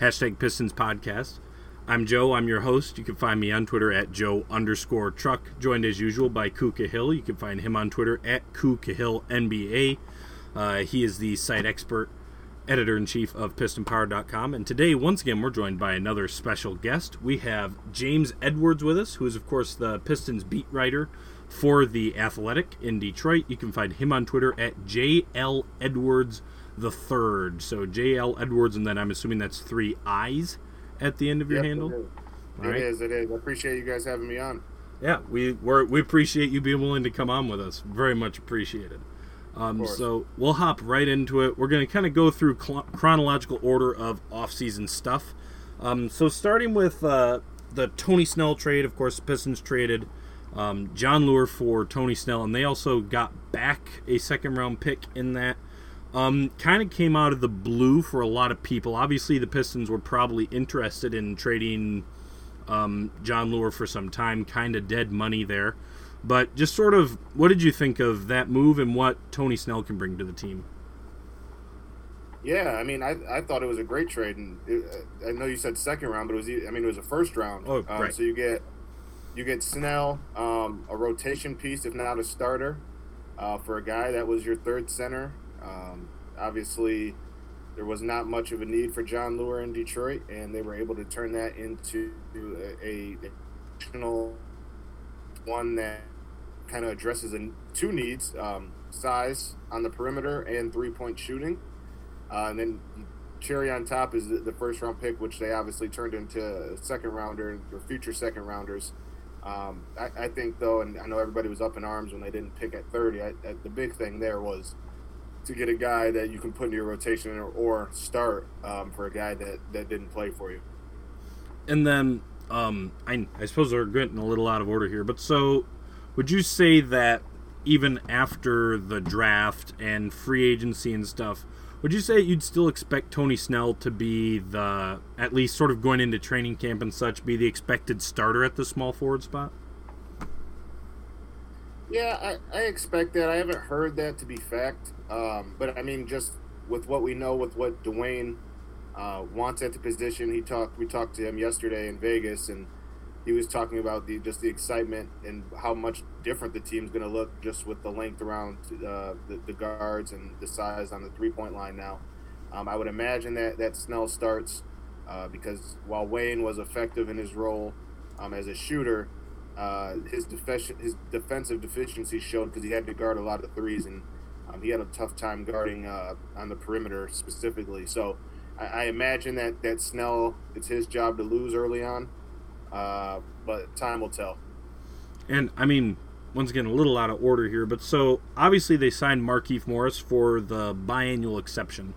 hashtag Pistons Podcast. I'm Joe. I'm your host. You can find me on Twitter at Joe underscore Truck. Joined as usual by Kuka Hill. You can find him on Twitter at Kuka Hill NBA. Uh, he is the site expert, editor in chief of PistonPower.com. And today, once again, we're joined by another special guest. We have James Edwards with us, who is, of course, the Pistons beat writer for The Athletic in Detroit. You can find him on Twitter at JL Edwards the third. So JL Edwards, and then I'm assuming that's three I's at the end of your Yep, handle. It, is. It, right. is, it is. I appreciate you guys having me on. Yeah, we we're, we appreciate you being willing to come on with us. Very much appreciated. Um, so we'll hop right into it. We're going to kind of go through cl- chronological order of off-season stuff. Um, so starting with uh, the Tony Snell trade, of course, the Pistons traded um, Jon Leuer for Tony Snell, and they also got back a second-round pick in that. Um, kind of came out of the blue for a lot of people. Obviously, the Pistons were probably interested in trading um, Jon Leuer for some time, kind of dead money there. But just sort of, what did you think of that move and what Tony Snell can bring to the team? Yeah, I mean, I, I thought it was a great trade, and it, I know you said second round, but it was I mean it was a first round. Oh, um, right. So you get you get Snell, um, a rotation piece, if not a starter, uh, for a guy that was your third center. Um, obviously, there was not much of a need for Jon Leuer in Detroit, and they were able to turn that into a, a one that kind of addresses a, two needs: um, size on the perimeter and three point shooting. Uh, and then cherry on top is the, first round pick, which they obviously turned into a second rounder or future second rounders. Um, I, I think though, and I know everybody was up in arms when they didn't pick at 30. I, I, the big thing there was to get a guy that you can put into your rotation or, or start um, for a guy that, that didn't play for you. And then, um, I, I suppose we're getting a little out of order here, but so would you say that even after the draft and free agency and stuff, would you say you'd still expect Tony Snell to be the, at least sort of going into training camp and such, be the expected starter at the small forward spot? Yeah, I, I expect that. I haven't heard that to be fact. Um, but I mean, just with what we know, with what Dwane uh, wants at the position, he talked. We talked to him yesterday in Vegas, and he was talking about the just the excitement and how much different the team's going to look just with the length around uh, the, the guards and the size on the three point line now. Um, I would imagine that that Snell starts uh, because while Wayne was effective in his role um, as a shooter, uh, his defi- his defensive deficiency showed because he had to guard a lot of threes and um, he had a tough time guarding uh, on the perimeter specifically. So I, I imagine that that Snell it's his job to lose early on, uh, but time will tell. And I mean, once again, a little out of order here, but so obviously they signed Markieff Morris for the biannual exception.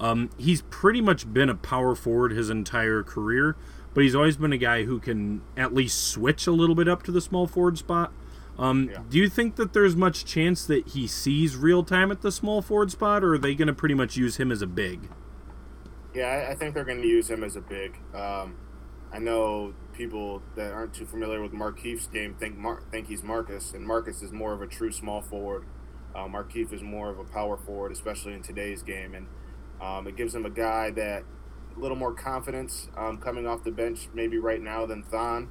Um, he's pretty much been a power forward his entire career, but he's always been a guy who can at least switch a little bit up to the small forward spot. Um, Yeah. Do you think that there's much chance that he sees real time at the small forward spot, or are they going to pretty much use him as a big? Yeah, I, I think they're going to use him as a big. Um, I know people that aren't too familiar with Markieff's game think Mar- think he's Marcus, and Marcus is more of a true small forward. Uh, Markieff is more of a power forward, especially in today's game, and um, it gives him a guy that a little more confidence um, coming off the bench, maybe right now than Thon.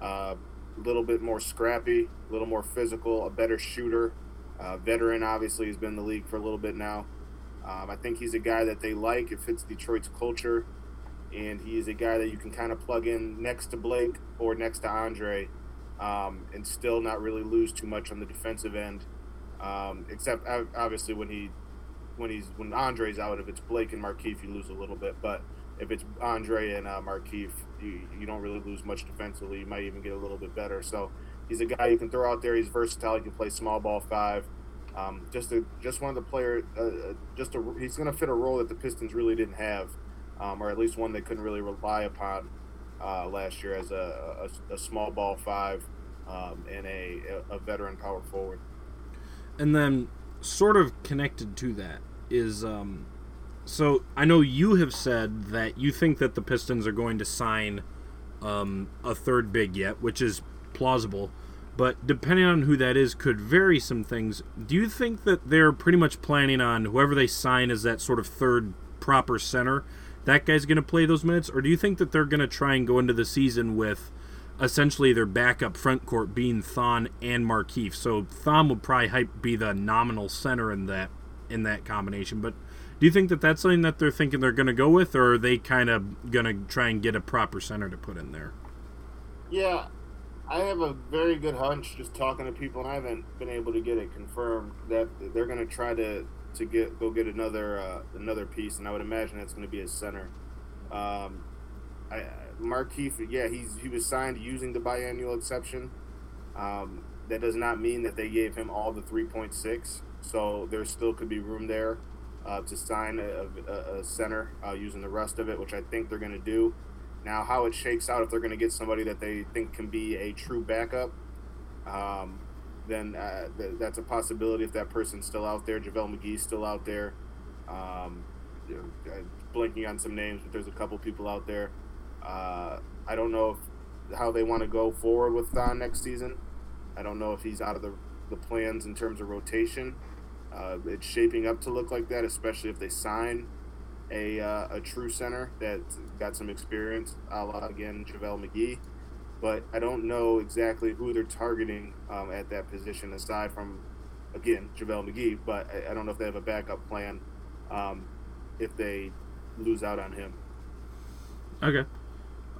Uh, a little bit more scrappy, a little more physical, a better shooter. Uh, veteran, obviously, has been in the league for a little bit now. Um, I think he's a guy that they like. It fits Detroit's culture, and he's a guy that you can kind of plug in next to Blake or next to Andre, um, and still not really lose too much on the defensive end. Um, except obviously when he when he's when Andre's out, if it's Blake and Markieff, you lose a little bit. But if it's Andre and uh, Markieff, you, you don't really lose much defensively. You might even get a little bit better. So he's a guy you can throw out there. He's versatile. He can play small ball five. Um, just a, just one of the player. Uh, uh, just a, he's going to fit a role that the Pistons really didn't have, um, or at least one they couldn't really rely upon uh, last year as a, a, a small ball five um, and a, a veteran power forward. And then, sort of connected to that is, um, so I know you have said that you think that the Pistons are going to sign um, a third big yet, which is plausible. But depending on who that is, could vary some things. Do you think that they're pretty much planning on whoever they sign as that sort of third proper center that guy's going to play those minutes, or do you think that they're going to try and go into the season with essentially their backup front court being Thon and Markieff? So Thon would probably be the nominal center in that in that combination, but do you think that that's something that they're thinking they're going to go with, or are they kind of going to try and get a proper center to put in there? Yeah, I have a very good hunch just talking to people, and I haven't been able to get it confirmed that they're going to try to to get go get another uh, another piece, and I would imagine that's going to be a center. Um, I, Markieff, yeah, he's he was signed using the biannual exception. Um, that does not mean that they gave him all the 3.6, so there still could be room there uh, to sign a, a, a center uh, using the rest of it, which I think they're going to do. Now, how it shakes out, if they're going to get somebody that they think can be a true backup, um, then uh, th- that's a possibility if that person's still out there. JaVale McGee's still out there. Um, you know, blinking on some names, but there's a couple people out there. Uh, I don't know if, how they want to go forward with Thon next season. I don't know if he's out of the, the plans in terms of rotation. Uh, it's shaping up to look like that, especially if they sign a, uh, a true center that's got some experience, a la again JaVale McGee. But I don't know exactly who they're targeting um, at that position aside from, again, JaVale McGee. But I, I, don't know if they have a backup plan um, if they lose out on him. Okay.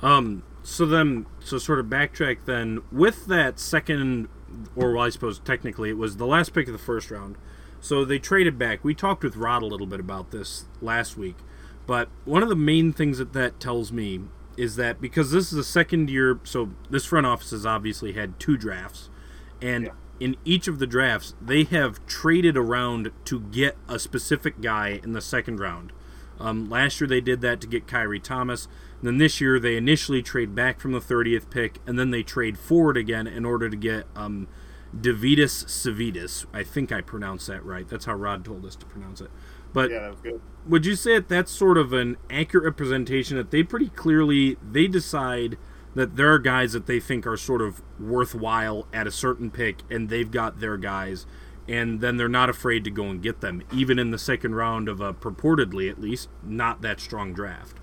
Um, so then, so sort of backtrack then with that second, or well, I suppose technically it was the last pick of the first round. So they traded back. We talked with Rod a little bit about this last week, but one of the main things that that tells me is that because this is the second year, so this front office has obviously had two drafts, and yeah. in each of the drafts they have traded around to get a specific guy in the second round. Um, last year they did that to get Khyri Thomas. And then this year they initially trade back from the 30th pick, and then they trade forward again in order to get um, Deividas Sirvydis. I think I pronounced that right. That's how Rod told us to pronounce it. But yeah, that was good. Would you say that that's sort of an accurate representation that they pretty clearly they decide that there are guys that they think are sort of worthwhile at a certain pick, and they've got their guys, and then they're not afraid to go and get them, even in the second round of a purportedly, at least, not that strong draft.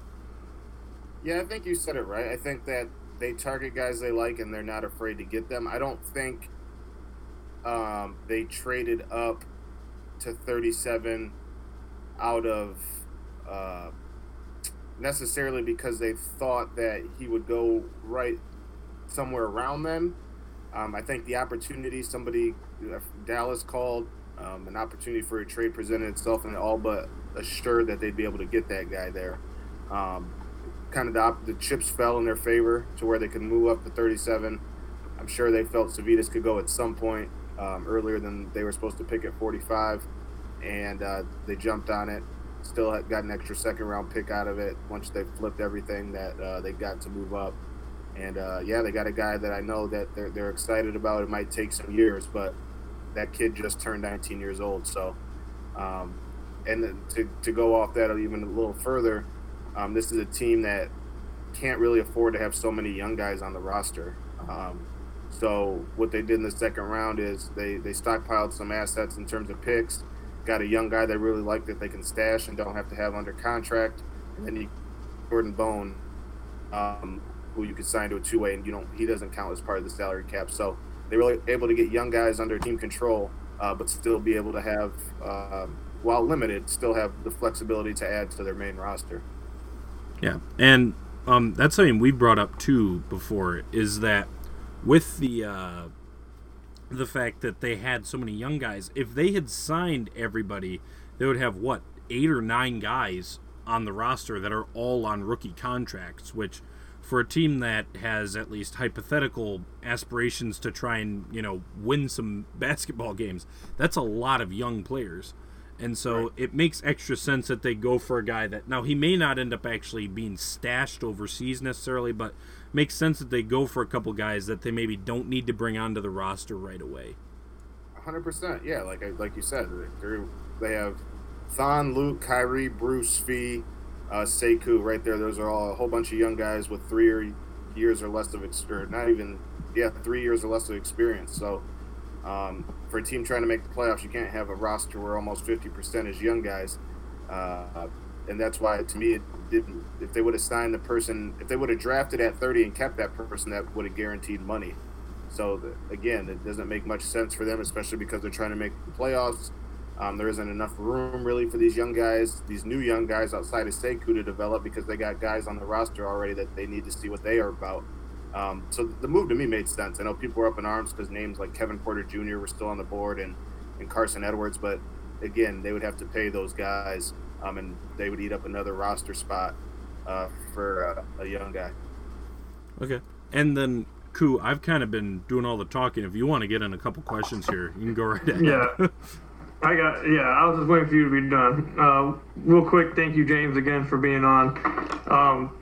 Yeah, I think you said it right. I think that they target guys they like, and they're not afraid to get them. I don't think um, they traded up to 37 out of uh, necessarily because they thought that he would go right somewhere around them. Um, I think the opportunity, somebody, uh, Dallas called, um, an opportunity for a trade presented itself, and all but assured that they'd be able to get that guy there. Um, kind of the, the chips fell in their favor to where they could move up to 37. I'm sure they felt Sirvydis could go at some point um, earlier than they were supposed to pick at 45, and uh, they jumped on it. Still got an extra second round pick out of it once they flipped everything that uh, they got to move up. And uh, yeah, they got a guy that I know that they're, they're excited about. It might take some years, but that kid just turned 19 years old. So, um, and to, to go off that even a little further, um, this is a team that can't really afford to have so many young guys on the roster. Um, so what they did in the second round is they they stockpiled some assets in terms of picks, got a young guy they really like that they can stash and don't have to have under contract, and then you Jordan Bone, um, who you could sign to a two way and you don't he doesn't count as part of the salary cap. So they were able to get young guys under team control, uh, but still be able to have, uh, while limited, still have the flexibility to add to their main roster. Yeah, and um, that's something we brought up too before is that with the uh, the fact that they had so many young guys, if they had signed everybody, they would have what eight or nine guys on the roster that are all on rookie contracts, which for a team that has at least hypothetical aspirations to try and you know win some basketball games, that's a lot of young players. And so right. it makes extra sense that they go for a guy that now he may not end up actually being stashed overseas necessarily, but makes sense that they go for a couple guys that they maybe don't need to bring onto the roster right away. 100%. Yeah, like like you said, they have Thon, Luke, Khyri, Bruce, Svi, uh, Sekou right there. Those are all a whole bunch of young guys with three years or less of experience. Not even, yeah, three years or less of experience. So um, for a team trying to make the playoffs, you can't have a roster where almost 50% is young guys. Uh, and that's why, to me, didn't if they would have signed the person if they would have drafted at 30 and kept that person that would have guaranteed money. So again it doesn't make much sense for them especially because they're trying to make the playoffs. Um, there isn't enough room really for these young guys these new young guys outside of Sekou to develop because they got guys on the roster already that they need to see what they are about. Um, so the move to me made sense. I know people were up in arms because names like Kevin Porter Jr. were still on the board and, and Carson Edwards but again they would have to pay those guys um, and they would eat up another roster spot uh, for uh, a young guy. Okay, and then Koo, I've kind of been doing all the talking. If you want to get in a couple questions here, you can go right ahead. Yeah. I got yeah. I was just waiting for you to be done. Uh, real quick, thank you, James, again for being on. Um,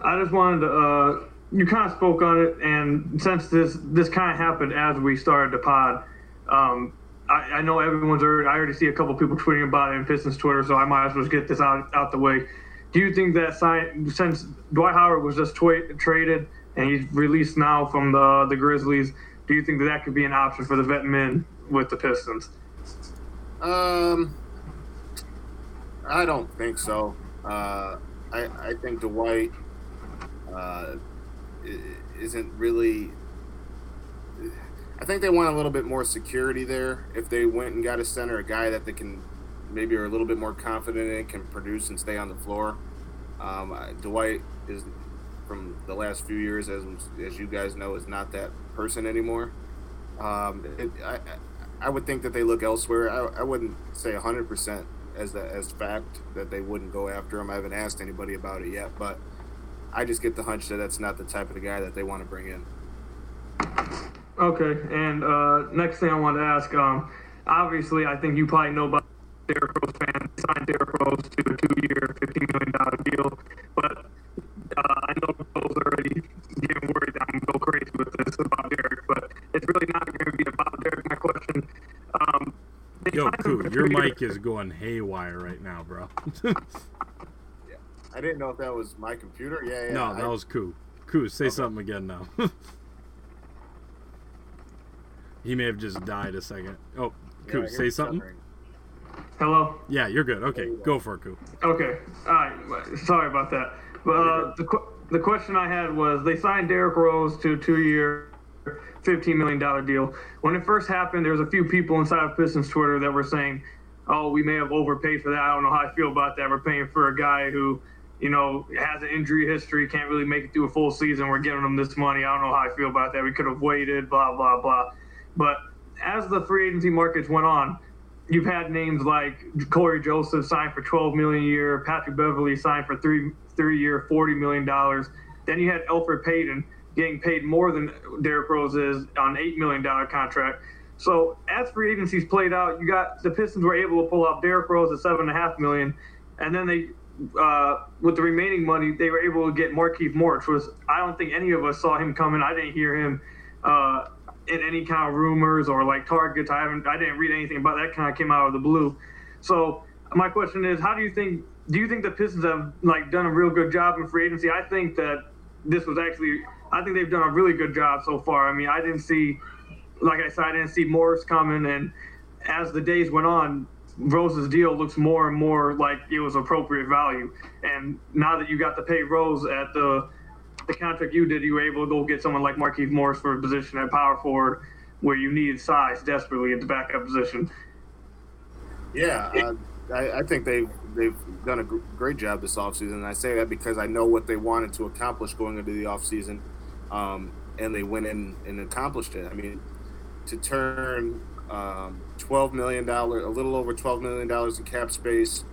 I just wanted to. Uh, you kind of spoke on it, and since this this kind of happened as we started the pod, um, I, I, know everyone's already. I already see a couple people tweeting about it in Pistons Twitter, so I might as well get this out out the way. Do you think that sign, since Dwight Howard was just traded and he's released now from the the Grizzlies, do you think that that could be an option for the vet men with the Pistons? Um, I don't think so. Uh, I I think Dwight uh, isn't really I think they want a little bit more security there. If they went and got a center, a guy that they can maybe are a little bit more confident in, can produce and stay on the floor. Um, Dwight is from the last few years, as as you guys know, is not that person anymore. Um, it, I I would think that they look elsewhere. I, I wouldn't say hundred percent as a, as fact that they wouldn't go after him. I haven't asked anybody about it yet, but I just get the hunch that that's not the type of the guy that they want to bring in. Okay, and uh, next thing I want to ask, um, obviously, I think you probably know about Derrick Rose fan signed Derrick Rose to a two-year, fifteen million dollar deal, but uh, I know Rose already getting worried I'm gonna go crazy with this about Derrick, but it's really not going to be about Derrick. My question. Um, Yo, Koo, your mic is going haywire right now, bro. yeah, I didn't know if that was my computer. Yeah, yeah. No, that I, was Koo. Koo, say okay. something again now. He may have just died a second. Oh, Koo, yeah, say something. Hello. Yeah, you're good. Okay, go. go. for it, Koo. Okay. All right. Sorry about that. But uh, the the question I had was they signed Derrick Rose to a two-year, fifteen million dollar deal. When it first happened, there was a few people inside of Pistons Twitter that were saying, "Oh, we may have overpaid for that. I don't know how I feel about that. We're paying for a guy who." you know, has an injury history, can't really make it through a full season. We're giving him this money. I don't know how I feel about that. We could have waited, blah, blah, blah. But as the free agency markets went on, you've had names like Cory Joseph signed for 12 million a year, Patrick Beverley signed for three three year, 40 million dollars. Then you had Elfrid Payton getting paid more than Derrick Rose is on eight million dollar contract. So as free agencies played out, you got the Pistons were able to pull off Derrick Rose at seven and a half million, and then they. Uh, with the remaining money, they were able to get Markieff Morris, which was I don't think any of us saw him coming. I didn't hear him uh, in any kind of rumors or like targets. I haven't, I didn't read anything about that. Kind of came out of the blue. So my question is, how do you think? Do you think the Pistons have like done a real good job in free agency? I think that this was actually, I think they've done a really good job so far. I mean, I didn't see, like I said, I didn't see Morris coming, and as the days went on, Rose's deal looks more and more like it was appropriate value. And now that you got to pay Rose at the the contract you did, you were able to go get someone like Markieff Morris for a position at power forward where you needed size desperately at the backup position. Yeah, uh, I, I, think they've they've done a great job this offseason. I say that because I know what they wanted to accomplish going into the offseason, um, and they went in and accomplished it. I mean, to turn um, twelve million dollar, a little over twelve million dollars in cap space,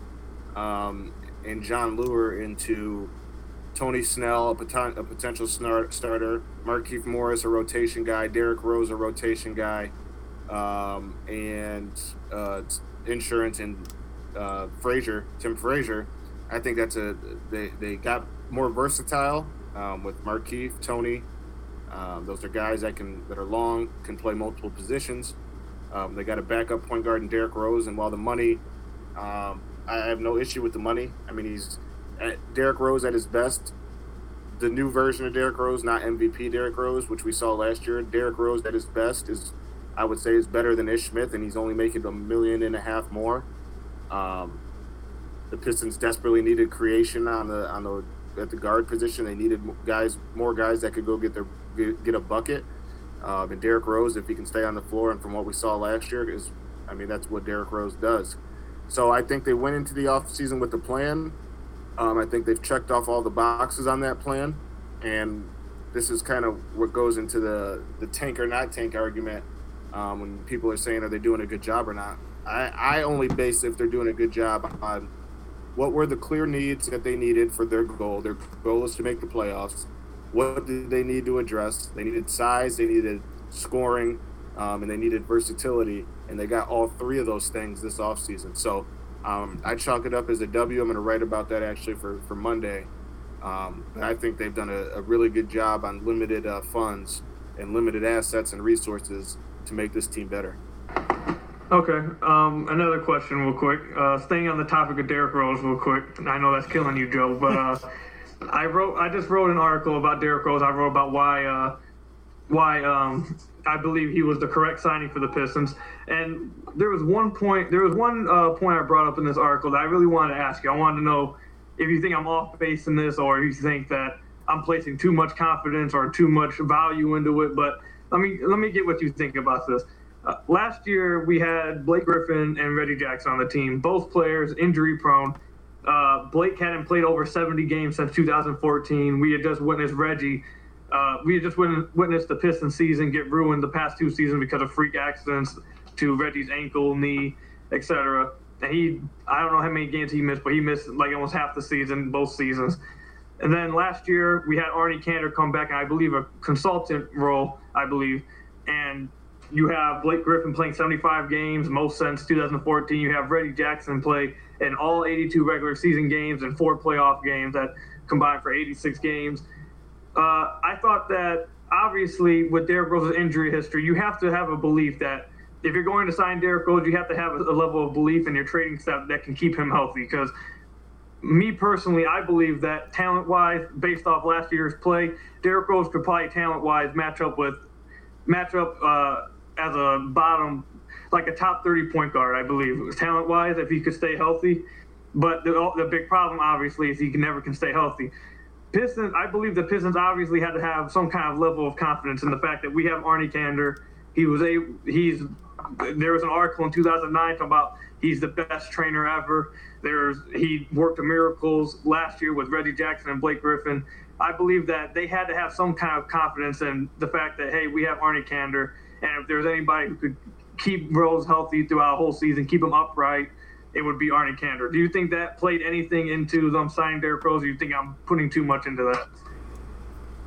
um, and Jon Leuer into Tony Snell, a, a potential starter, Markieff Morris, a rotation guy, Derrick Rose, a rotation guy, um, and uh, insurance and uh, Frazier, Tim Frazier. I think that's a they, they got more versatile um, with Markieff, Tony. Um, those are guys that can that are long, can play multiple positions. Um, they got a backup point guard in Derrick Rose, and while the money, um, I have no issue with the money. I mean, he's Derrick Rose at his best, the new version of Derrick Rose, not MVP Derrick Rose, which we saw last year. Derrick Rose at his best is, I would say, is better than Ish Smith, and he's only making a million and a half more. Um, the Pistons desperately needed creation on the on the at the guard position. They needed guys, more guys that could go get their get, get a bucket. Um, and Derrick Rose, if he can stay on the floor, and from what we saw last year, is I mean that's what Derrick Rose does. So I think they went into the offseason with the plan. Um, I think they've checked off all the boxes on that plan, and this is kind of what goes into the the tank or not tank argument um, when people are saying are they doing a good job or not. I, I only base if they're doing a good job on what were the clear needs that they needed for their goal. Their goal is to make the playoffs. What did they need to address? They needed size, they needed scoring, um, and they needed versatility. And they got all three of those things this offseason. So um, I chalk it up as a W. I'm going to write about that actually for, for Monday. Um, but I think they've done a, a really good job on limited uh, funds and limited assets and resources to make this team better. Okay. Um, another question, real quick. Uh, staying on the topic of Derrick Rose, real quick. I know that's killing you, Joe, but uh, I wrote. I just wrote an article about Derrick Rose. I wrote about why uh, why um, I believe he was the correct signing for the Pistons. And there was one point. There was one uh, point I brought up in this article that I really wanted to ask you. I wanted to know if you think I'm off base in this, or if you think that I'm placing too much confidence or too much value into it. But let me let me get what you think about this. Uh, last year, we had Blake Griffin and Reggie Jackson on the team, both players injury prone. Uh, Blake hadn't played over 70 games since 2014. We had just witnessed Reggie. Uh, we just witnessed the Pistons season get ruined the past two seasons because of freak accidents to Reggie's ankle, knee, etc. And he, I don't know how many games he missed, but he missed like almost half the season, both seasons. And then last year we had Arnie Kander come back, and I believe a consultant role, I believe, and you have Blake Griffin playing 75 games, most since 2014. You have Reggie Jackson play in all 82 regular season games and four playoff games that combined for 86 games. Uh, I thought that obviously with Derrick Rose's injury history, you have to have a belief that if you're going to sign Derrick Rose, you have to have a, level of belief in your trading staff that can keep him healthy. Because me personally, I believe that talent wise, based off last year's play, Derrick Rose could probably talent wise match up with match up uh, as a bottom, like a top 30 point guard, I believe, talent wise, if he could stay healthy. But the, the big problem, obviously, is he can, never can stay healthy. Pistons, I believe the Pistons obviously had to have some kind of level of confidence in the fact that we have Arnie Kander. He was a he's there was an article in 2009 talking about he's the best trainer ever. There's he worked miracles last year with Reggie Jackson and Blake Griffin. I believe that they had to have some kind of confidence in the fact that hey, we have Arnie Kander. And if there's anybody who could keep Rose healthy throughout a whole season, keep him upright, it would be Arnie Kander. Do you think that played anything into them signing Derrick Rose? Or you think I'm putting too much into that?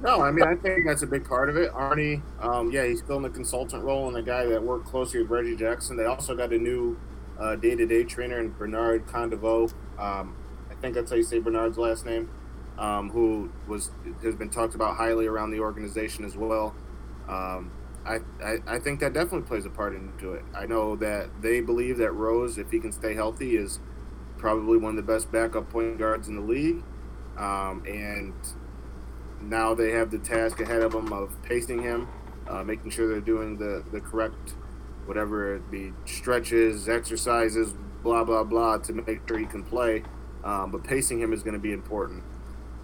No, I mean I think that's a big part of it. Arnie, um, yeah, he's still in the consultant role and the guy that worked closely with Reggie Jackson. They also got a new uh, day-to-day trainer in Bernard Condevo. Um, I think that's how you say Bernard's last name. Um, who was has been talked about highly around the organization as well. Um, I, I, I think that definitely plays a part into it. I know that they believe that Rose, if he can stay healthy, is probably one of the best backup point guards in the league. Um, and now they have the task ahead of them of pacing him, uh, making sure they're doing the, the correct, whatever it be, stretches, exercises, blah, blah, blah, to make sure he can play. Um, but pacing him is going to be important.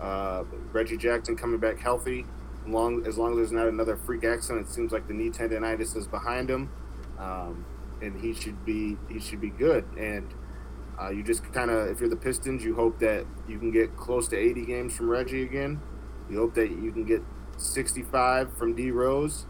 Uh, Reggie Jackson coming back healthy long as long as there's not another freak accident, it seems like the knee tendonitis is behind him, um, and he should be he should be good. And uh, you just kind of, if you're the Pistons, you hope that you can get close to 80 games from Reggie again. You hope that you can get 65 from D Rose,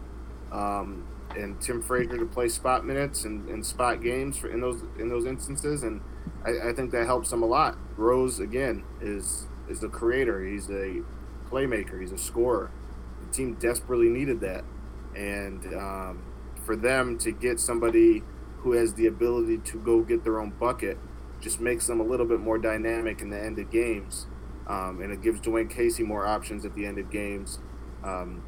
um, and Tim Frazier to play spot minutes and, and spot games for in those in those instances. And I, I think that helps them a lot. Rose again is is a creator. He's a playmaker. He's a scorer team desperately needed that, and um, for them to get somebody who has the ability to go get their own bucket just makes them a little bit more dynamic in the end of games, um, and it gives Dwane Casey more options at the end of games. Um,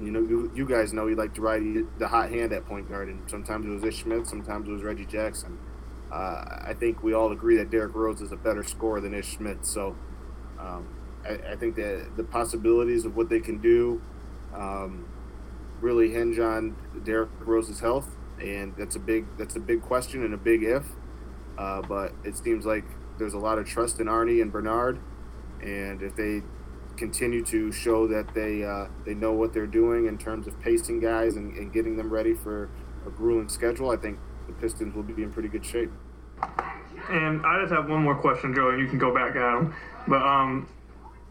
you know, you, you, guys know he liked to ride the hot hand at point guard, and sometimes it was Ish Smith, sometimes it was Reggie Jackson. Uh, I think we all agree that Derrick Rose is a better scorer than Ish Smith, so um, I, I, think that the possibilities of what they can do um, really hinge on Derrick Rose's health, and that's a big that's a big question and a big if. Uh, but it seems like there's a lot of trust in Arnie and Bernard, and if they continue to show that they uh, they know what they're doing in terms of pacing guys and, and getting them ready for a grueling schedule, I think the Pistons will be in pretty good shape. And I just have one more question, Joe, and you can go back at him. But um,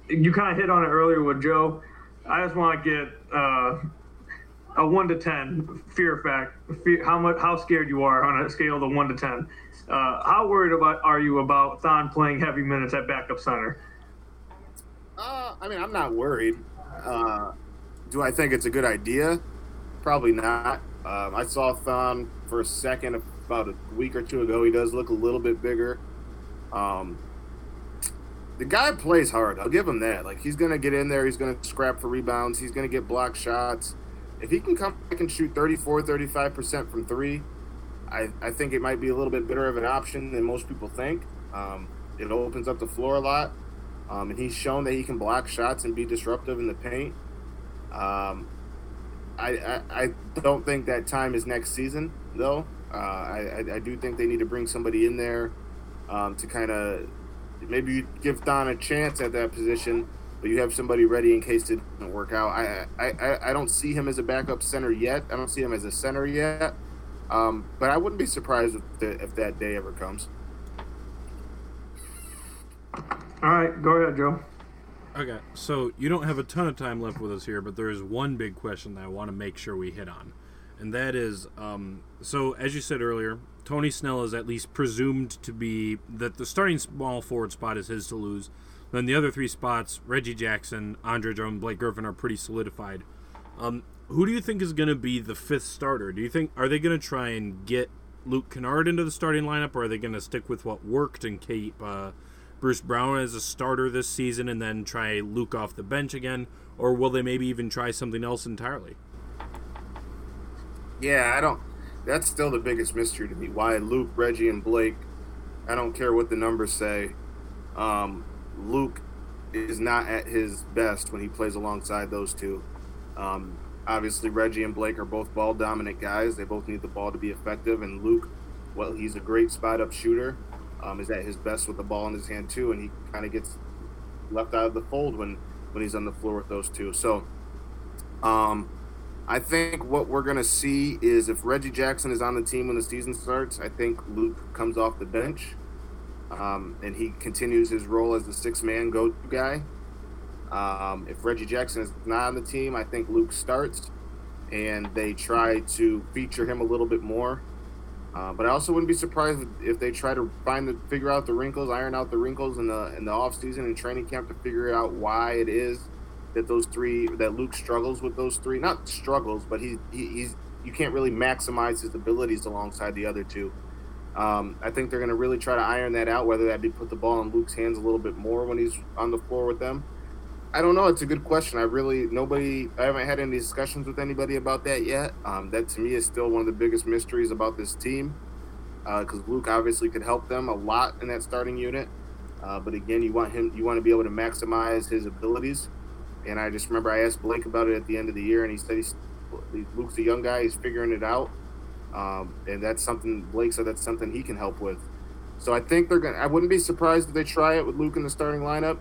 you kind of hit on it earlier with Joe. I just want to get uh, a one to ten fear fact. Fear, how much? How scared you are on a scale of one to ten? Uh, how worried about are you about Thon playing heavy minutes at backup center? Uh, I mean, I'm not worried. Uh, do I think it's a good idea? Probably not. Um, I saw Thon for a second about a week or two ago. He does look a little bit bigger. Um, the guy plays hard. I'll give him that. Like he's gonna get in there. He's gonna scrap for rebounds. He's gonna get block shots. If he can come back and shoot 34, 35 percent from three, I, I think it might be a little bit better of an option than most people think. Um, it opens up the floor a lot. Um, and he's shown that he can block shots and be disruptive in the paint. Um, I, I, I don't think that time is next season though. Uh, I, I do think they need to bring somebody in there um, to kind of maybe you give Thon a chance at that position, but you have somebody ready in case it doesn't work out. I, I, I don't see him as a backup center yet. I don't see him as a center yet. Um, but I wouldn't be surprised if, the, if that day ever comes. All right, go ahead, Joe. Okay, so you don't have a ton of time left with us here, but there is one big question that I want to make sure we hit on, and that is, um, so as you said earlier, Tony Snell is at least presumed to be that the starting small forward spot is his to lose. Then the other three spots, Reggie Jackson, Andre Drummond, Blake Griffin, are pretty solidified. Um, who do you think is going to be the fifth starter? Do you think are they going to try and get Luke Kennard into the starting lineup, or are they going to stick with what worked and keep? Uh, Bruce Brown as a starter this season and then try Luke off the bench again? Or will they maybe even try something else entirely? Yeah, I don't. That's still the biggest mystery to me. Why Luke, Reggie, and Blake? I don't care what the numbers say. Um, Luke is not at his best when he plays alongside those two. Um, obviously, Reggie and Blake are both ball dominant guys. They both need the ball to be effective. And Luke, well, he's a great spot up shooter um, is at his best with the ball in his hand too, and he kind of gets left out of the fold when when he's on the floor with those two. So, um, I think what we're gonna see is if Reggie Jackson is on the team when the season starts, I think Luke comes off the bench, um, and he continues his role as the six man go to guy. Um, if Reggie Jackson is not on the team, I think Luke starts, and they try to feature him a little bit more. Uh, but I also wouldn't be surprised if they try to find the figure out the wrinkles, iron out the wrinkles in the in the off season and training camp to figure out why it is that those three that Luke struggles with those three. Not struggles, but he, he he's you can't really maximize his abilities alongside the other two. Um, I think they're going to really try to iron that out, whether that be put the ball in Luke's hands a little bit more when he's on the floor with them. I don't know. It's a good question. I really nobody. I haven't had any discussions with anybody about that yet. Um, that to me is still one of the biggest mysteries about this team, because uh, Luke obviously could help them a lot in that starting unit. Uh, but again, you want him. You want to be able to maximize his abilities. And I just remember I asked Blake about it at the end of the year, and he said he's Luke's a young guy. He's figuring it out, um, and that's something Blake said that's something he can help with. So I think they're gonna. I wouldn't be surprised if they try it with Luke in the starting lineup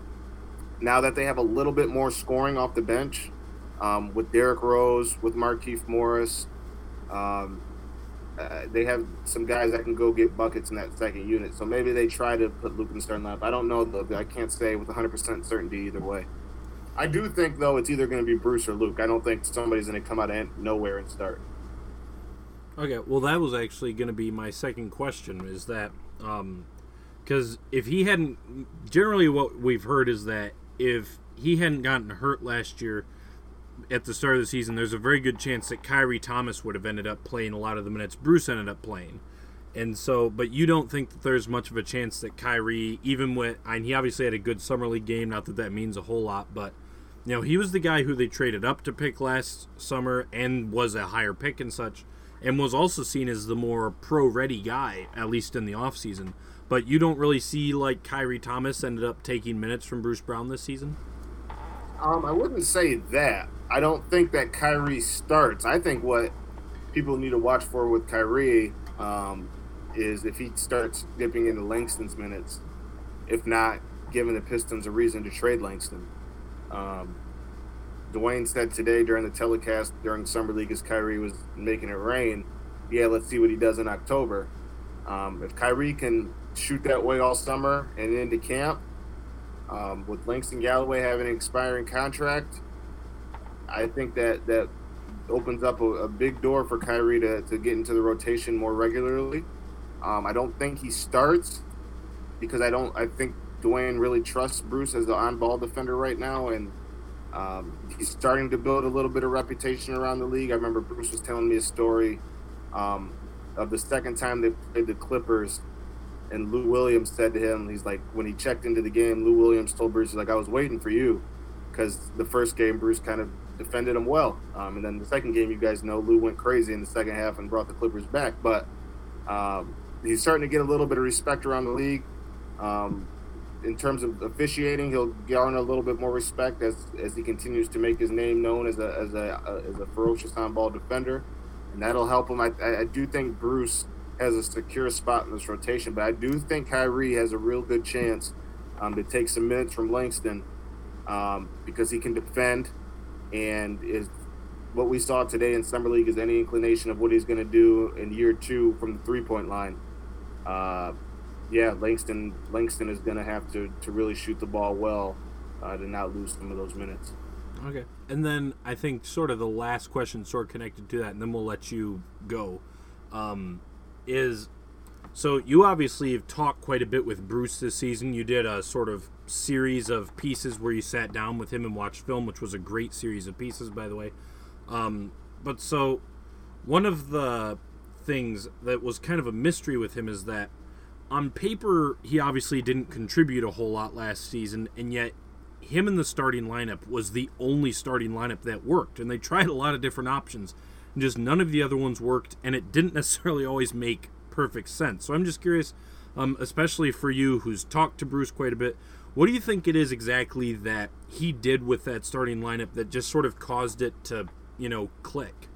now that they have a little bit more scoring off the bench um, with Derrick Rose, with Markieff Morris, um, uh, they have some guys that can go get buckets in that second unit. So maybe they try to put Luke in the starting lineup. I don't know though. I can't say with 100% certainty either way. I do think though it's either going to be Bruce or Luke. I don't think somebody's going to come out of nowhere and start. Okay, well that was actually going to be my second question. Is that because um, if he hadn't, generally what we've heard is that if he hadn't gotten hurt last year at the start of the season, there's a very good chance that Khyri Thomas would have ended up playing a lot of the minutes Bruce ended up playing. And so, but you don't think that there's much of a chance that Khyri, even with, and he obviously had a good summer league game, not that that means a whole lot, but, know, he was the guy who they traded up to pick last summer and was a higher pick and such, and was also seen as the more pro ready guy, at least in the offseason. But you don't really see like Khyri Thomas ended up taking minutes from Bruce Brown this season. Um, I wouldn't say that. I don't think that Khyri starts. I think what people need to watch for with Khyri um, is if he starts dipping into Langston's minutes. if not giving the Pistons a reason to trade Langston. Um, Dwane said today during the telecast during Summer League as Khyri was making it rain, yeah, let's see what he does in October. Um, if Khyri can shoot that way all summer and into camp, um, with Langston Galloway having an expiring contract, I think that that opens up a, a, big door for Khyri to, to get into the rotation more regularly. Um, I don't think he starts because I don't. I think Dwane really trusts Bruce as the on-ball defender right now, and um, he's starting to build a little bit of reputation around the league. I remember Bruce was telling me a story um, of the second time they played the Clippers, and Lou Williams said to him, he's like, when he checked into the game, Lou Williams told Bruce, like, I was waiting for you, because the first game Bruce kind of defended him well, um, and then the second game, you guys know, Lou went crazy in the second half and brought the Clippers back, but um, he's starting to get a little bit of respect around the league. Um, in terms of officiating, he'll garner a little bit more respect as, as he continues to make his name known as a as a as a ferocious on ball defender, and that'll help him. I, I do think Bruce has a secure spot in this rotation, but I do think Khyri has a real good chance um, to take some minutes from Langston um, because he can defend, and is what we saw today in summer league is any inclination of what he's going to do in year two from the three point line. Uh, yeah, Langston Langston is going to have to to really shoot the ball well uh, to not lose some of those minutes. Okay, and then I think sort of the last question, sort of connected to that, and then we'll let you go. Um, is so you obviously have talked quite a bit with Bruce this season. You did a sort of series of pieces where you sat down with him and watched film, which was a great series of pieces, by the way. Um, but so one of the things that was kind of a mystery with him is that on paper, he obviously didn't contribute a whole lot last season, and yet him in the starting lineup was the only starting lineup that worked. And they tried a lot of different options, and just none of the other ones worked, and it didn't necessarily always make perfect sense. So I'm just curious, um, especially for you who's talked to Bruce quite a bit, what do you think it is exactly that he did with that starting lineup that just sort of caused it to, you know, click?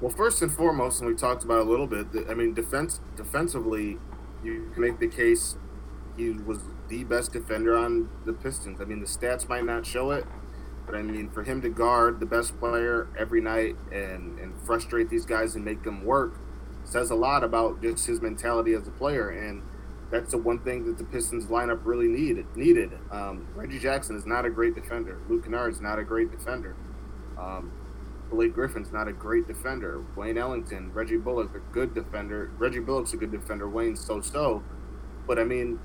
Well, first and foremost, and we talked about a little bit. I mean, defense defensively, you can make the case he was the best defender on the Pistons. I mean, the stats might not show it, but I mean, for him to guard the best player every night and and frustrate these guys and make them work says a lot about just his mentality as a player. And that's the one thing that the Pistons lineup really needed. Needed. Um, Reggie Jackson is not a great defender. Luke Kennard is not a great defender. Um, Blake Griffin's not a great defender. Wayne Ellington, Reggie Bullock, a good defender. Reggie Bullock's a good defender. Wayne's so-so. But I mean,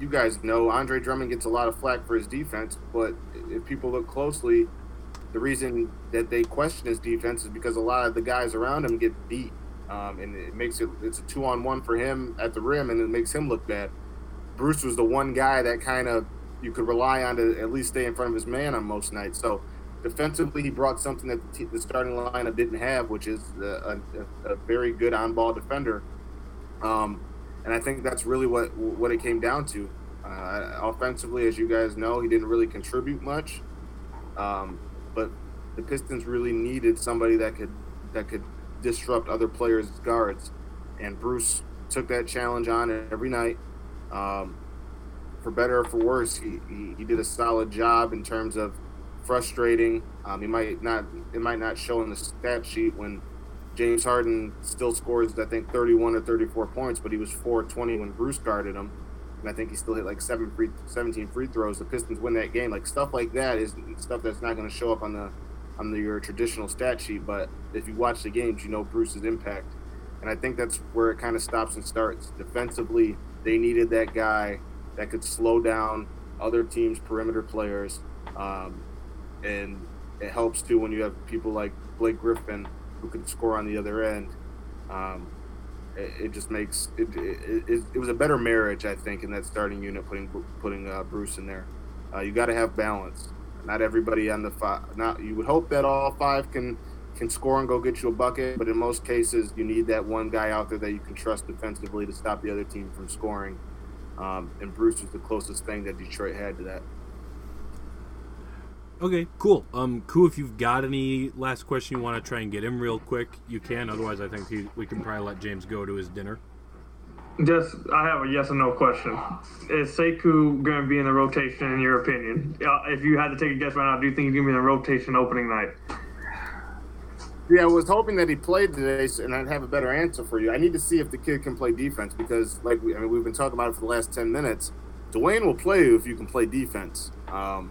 you guys know Andre Drummond gets a lot of flack for his defense, but if people look closely, the reason that they question his defense is because a lot of the guys around him get beat, um, and it makes it it's a two on one for him at the rim, and it makes him look bad. Bruce was the one guy that kind of you could rely on to at least stay in front of his man on most nights. So defensively, he brought something that the, t- the starting lineup didn't have, which is a, a, a very good on-ball defender. Um, and I think that's really what what it came down to. Uh, offensively, as you guys know, he didn't really contribute much, um, but the Pistons really needed somebody that could that could disrupt other players' guards, and Bruce took that challenge on every night. Um, for better or for worse, he, he, he did a solid job in terms of frustrating. Um, he might not it might not show in the stat sheet when James Harden still scores I think 31 or 34 points, but he was 420 when Bruce guarded him, and I think he still hit like seven free 17 free throws. The Pistons win that game. Like stuff like that is stuff that's not going to show up on the on the, your traditional stat sheet, but if you watch the games, you know Bruce's impact. And I think that's where it kind of stops and starts. Defensively, they needed that guy that could slow down other teams' perimeter players. Um, and it helps too when you have people like Blake Griffin who can score on the other end. Um, it, it, just makes it, it, it, was a better marriage, I think, in that starting unit putting putting uh, Bruce in there. Uh, you got to have balance. Not everybody on the five. Not you would hope that all five can can score and go get you a bucket, but in most cases, you need that one guy out there that you can trust defensively to stop the other team from scoring. Um, and Bruce was the closest thing that Detroit had to that. Okay, cool. Um, cool. If you've got any last question you want to try and get him real quick, you can. Otherwise, I think he, we can probably let James go to his dinner. Just, I have a yes or no question. Is Sekou going to be in the rotation, in your opinion? Uh, If you had to take a guess right now, do you think he's going to be in the rotation opening night? Yeah, I was hoping that he played today, and I'd have a better answer for you. I need to see if the kid can play defense because, like, we, I mean, we've been talking about it for the last ten minutes. Dwane will play you if you can play defense. Um,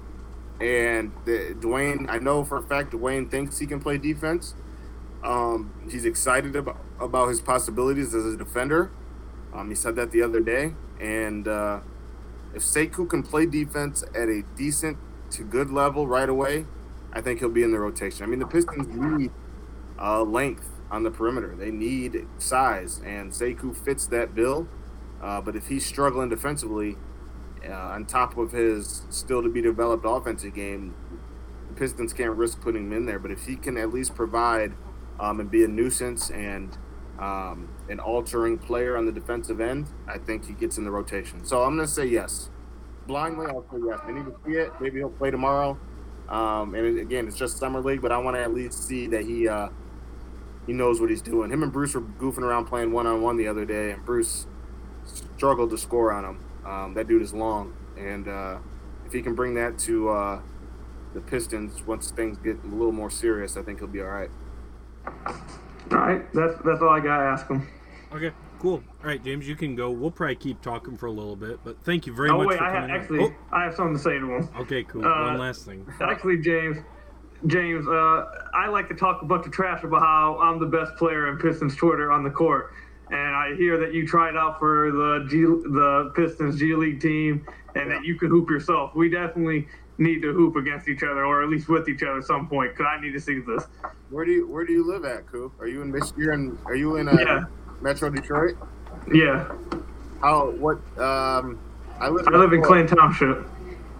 and the, Dwane, I know for a fact, Dwane thinks he can play defense. Um, he's excited about about his possibilities as a defender. Um, he said that the other day, and uh, if Sekou can play defense at a decent to good level right away, I think he'll be in the rotation. I mean, the Pistons need uh, length on the perimeter. They need size, and Sekou fits that bill. Uh, but if he's struggling defensively, uh, on top of his still to be developed offensive game, the Pistons can't risk putting him in there. But if he can at least provide um, and be a nuisance and um, an altering player on the defensive end, I think he gets in the rotation. So I'm going to say yes. Blindly, I'll say yes. I need to see it. Maybe he'll play tomorrow. Um, and again, it's just summer league, but I want to at least see that he uh, he knows what he's doing. Him and Bruce were goofing around playing one on one the other day, and Bruce struggled to score on him. Um, that dude is long, and uh, if he can bring that to uh, the Pistons once things get a little more serious, I think he'll be all right. All right, that's that's all I got to ask him. Okay, cool. All right, James, you can go. We'll probably keep talking for a little bit, but thank you very Oh much wait, for I have, coming. on. actually I have something to say to him. Oh, okay, cool. Uh, One last thing. Actually, James, James, uh, I like to talk a bunch of trash about how I'm the best player in Pistons Twitter on the court, and I hear that you tried out for the G, the Pistons G League team, and that you can hoop yourself. We definitely need to hoop against each other, or at least with each other at some point, because I need to see this. Where do you Where do you live at, Coop? Are you in Michigan? Are you in uh, Yeah. Metro Detroit? Yeah, How? What? Um, I live. I live in Clinton Township.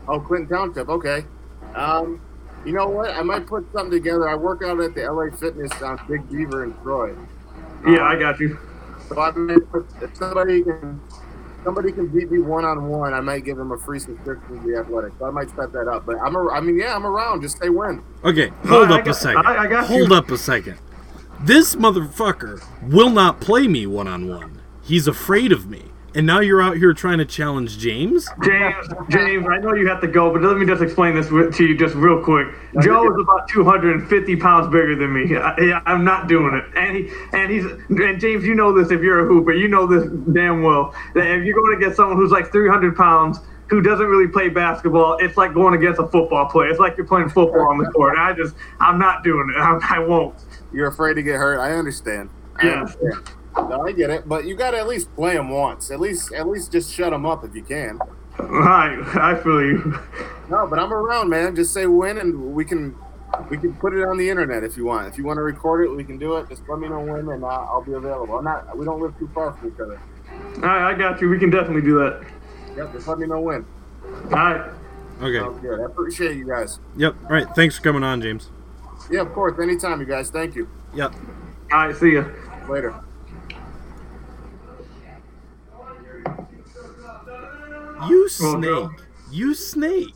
Oh, Clinton Township. Okay. Um, you know what? I might put something together. I work out at the LA Fitness on Big Beaver in Troy. Yeah, I got you. So I might put, if somebody can somebody can beat me one on one, I might give them a free subscription to the Athletic. So I might set that up. But I'm a, I mean, yeah, I'm around. Just say when. Okay, hold I up a got- second. I- I got hold you. up a second. This motherfucker will not play me one on one. He's afraid of me. And now you're out here trying to challenge James? James, James, I know you have to go, but let me just explain this to you just real quick. Joe is about 250 pounds bigger than me. I, I'm not doing it, and he and he's and James, you know this if you're a hooper, you know this damn well. That if you're going to get someone who's like 300 pounds who doesn't really play basketball, it's like going against a football player. It's like you're playing football on the court. I just, I'm not doing it. I, I won't. You're afraid to get hurt. I understand. I Yeah. understand. No, I get it. But you got to at least play them once. At least, at least just shut them up if you can. I, I feel you. No, but I'm around, man. Just say when, and we can we can put it on the internet if you want. If you want to record it, we can do it. Just let me know when, and uh, I'll be available. I'm not. We don't live too far from each other. All right, I got you. We can definitely do that. Yep. Just let me know when. All right. Okay. Sounds good. I appreciate you guys. Yep. All right. Thanks for coming on, James. Yeah, of course. Anytime, you guys. Thank you. Yep. All right. See ya. Later. You snake. You snake.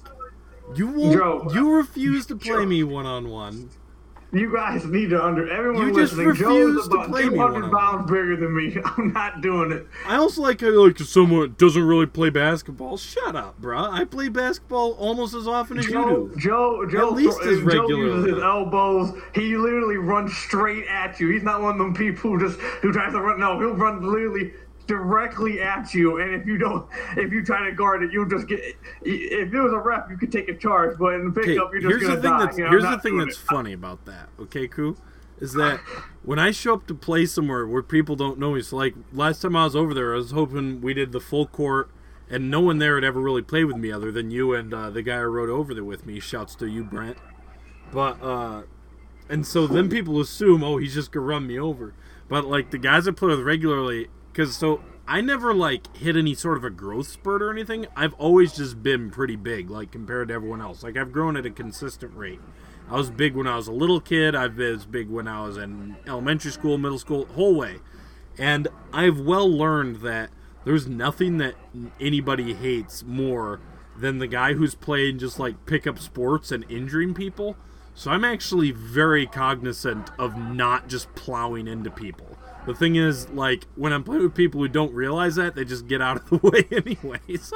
You won't. Joe. you refuse to play Joe. me one on one. You guys need to under everyone You just listening. Joe refuse is to about play me 200 pounds bigger than me. I'm not doing it. I also like how like someone doesn't really play basketball. Shut up, bruh. I play basketball almost as often as Joe, you do. Joe, Joe, At least as regularly. Joe uses his elbows. He literally runs straight at you. He's not one of them people who just who tries to run. No, he'll run literally directly at you. And if you don't, if you try to guard it, you'll just get. If it was a ref, you could take a charge. But in the pickup, you're just here's gonna the thing die. that's You know, here's the thing that's it. funny about that. Okay, Koo, is that when I show up to play somewhere where people don't know me. So like last time I was over there, I was hoping we did the full court. And no one there had ever really played with me other than you and uh, the guy I rode over there with me. Shouts to you, Brent. But uh, and so then people assume, oh, he's just gonna run me over. But like the guys I play with regularly, because so I never like hit any sort of a growth spurt or anything. I've always just been pretty big, like compared to everyone else. Like I've grown at a consistent rate. I was big when I was a little kid. I've been as big when I was in elementary school, middle school, whole way. And I've well learned that there's nothing that anybody hates more than the guy who's playing just like pickup sports and injuring people. So I'm actually very cognizant of not just plowing into people. The thing is, like, when I'm playing with people who don't realize that, they just get out of the way anyways.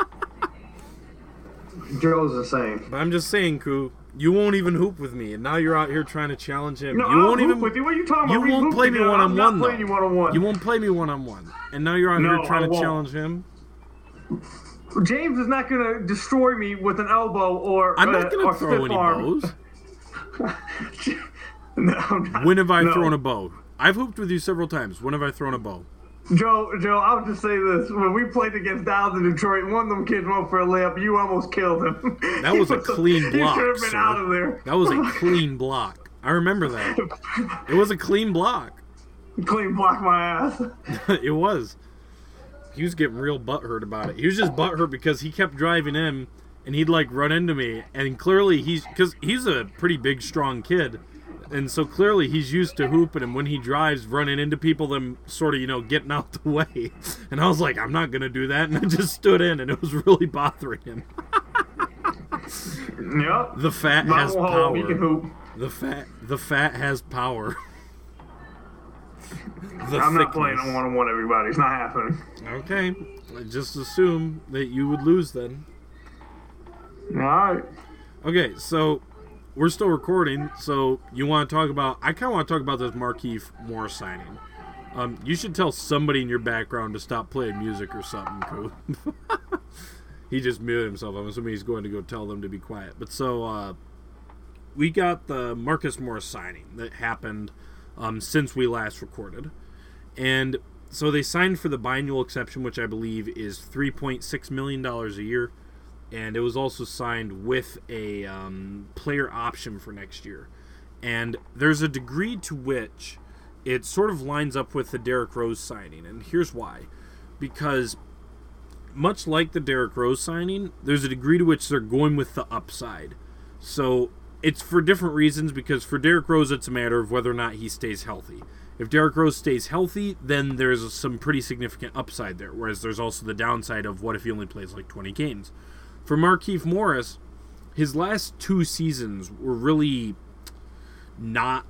Joe's the same. but I'm just saying, Koo, you won't even hoop with me, and now you're out here trying to challenge him. No, you I'll won't hoop even. with you. What are you talking about? We won't play me one on one though. you one on one. You won't play me one on one, and now you're out No, here trying I to won't. challenge him. James is not gonna destroy me with an elbow or I'm uh, not gonna throw stiff any arm. bows. no, I'm not. When have I No. thrown a bow? I've hooped with you several times. When have I thrown a ball? Joe, Joe, I'll just say this: when we played against Dallas in Detroit, one of them kids went for a layup. You almost killed him. That was a clean block, He should have been sir. out of there. That was a clean block. I remember that. It was a clean block. clean block my ass. it was. He was getting real butthurt about it. He was just butthurt because he kept driving in and he'd like run into me. And clearly he's, because he's a pretty big, strong kid. And so clearly he's used to hooping and when he drives, running into people, them sort of, you know, getting out the way. And I was like, I'm not going to do that. And I just stood in and it was really bothering him. Yep. The fat Not has power. He can hoop. The fat, the fat has power. I'm not playing thickness. on one on one. Everybody, it's not happening. Okay, I just assume that you would lose then. All right. Okay, so we're still recording. So you want to talk about? I kind of want to talk about this Markieff Moore signing. Um, you should tell somebody in your background to stop playing music or something, Koo. he just muted himself. I'm assuming he's going to go tell them to be quiet. But so uh, we got the Marcus Morris signing that happened um, since we last recorded, and so they signed for the biannual exception, which I believe is 3.6 million dollars a year, and it was also signed with a um, player option for next year. And there's a degree to which it sort of lines up with the Derrick Rose signing, and here's why: because much like the Derrick Rose signing, there's a degree to which they're going with the upside. So it's for different reasons because for Derrick Rose, it's a matter of whether or not he stays healthy. If Derrick Rose stays healthy, then there's some pretty significant upside there. Whereas there's also the downside of what if he only plays like 20 games. For Markieff Morris, his last two seasons were really not.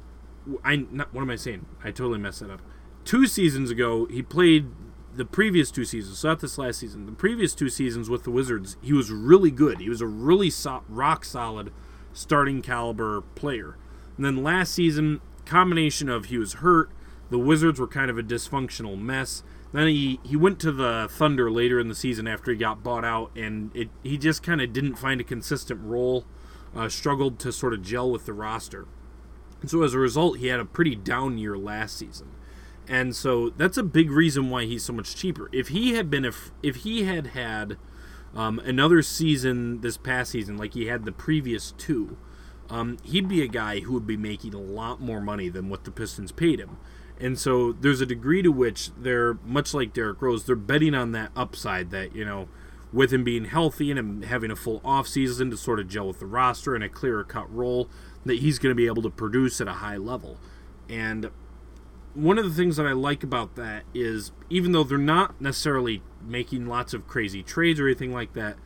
I not, what am I saying? I totally messed that up. Two seasons ago, he played the previous two seasons, so not this last season. The previous two seasons with the Wizards, he was really good. He was a really so- rock solid starting caliber player. And then last season, combination of he was hurt, the Wizards were kind of a dysfunctional mess. Then he, he went to the Thunder later in the season after he got bought out, and it he just kind of didn't find a consistent role, uh, struggled to sort of gel with the roster. And so as a result, he had a pretty down year last season. And so that's a big reason why he's so much cheaper. If he had been if if he had had um, another season this past season like he had the previous two, um, he'd be a guy who would be making a lot more money than what the Pistons paid him. And so there's a degree to which they're much like Derrick Rose, they're betting on that upside that you know, with him being healthy and him having a full offseason to sort of gel with the roster and a clearer cut role, that he's going to be able to produce at a high level. And one of the things that I like about that is even though they're not necessarily making lots of crazy trades or anything like that,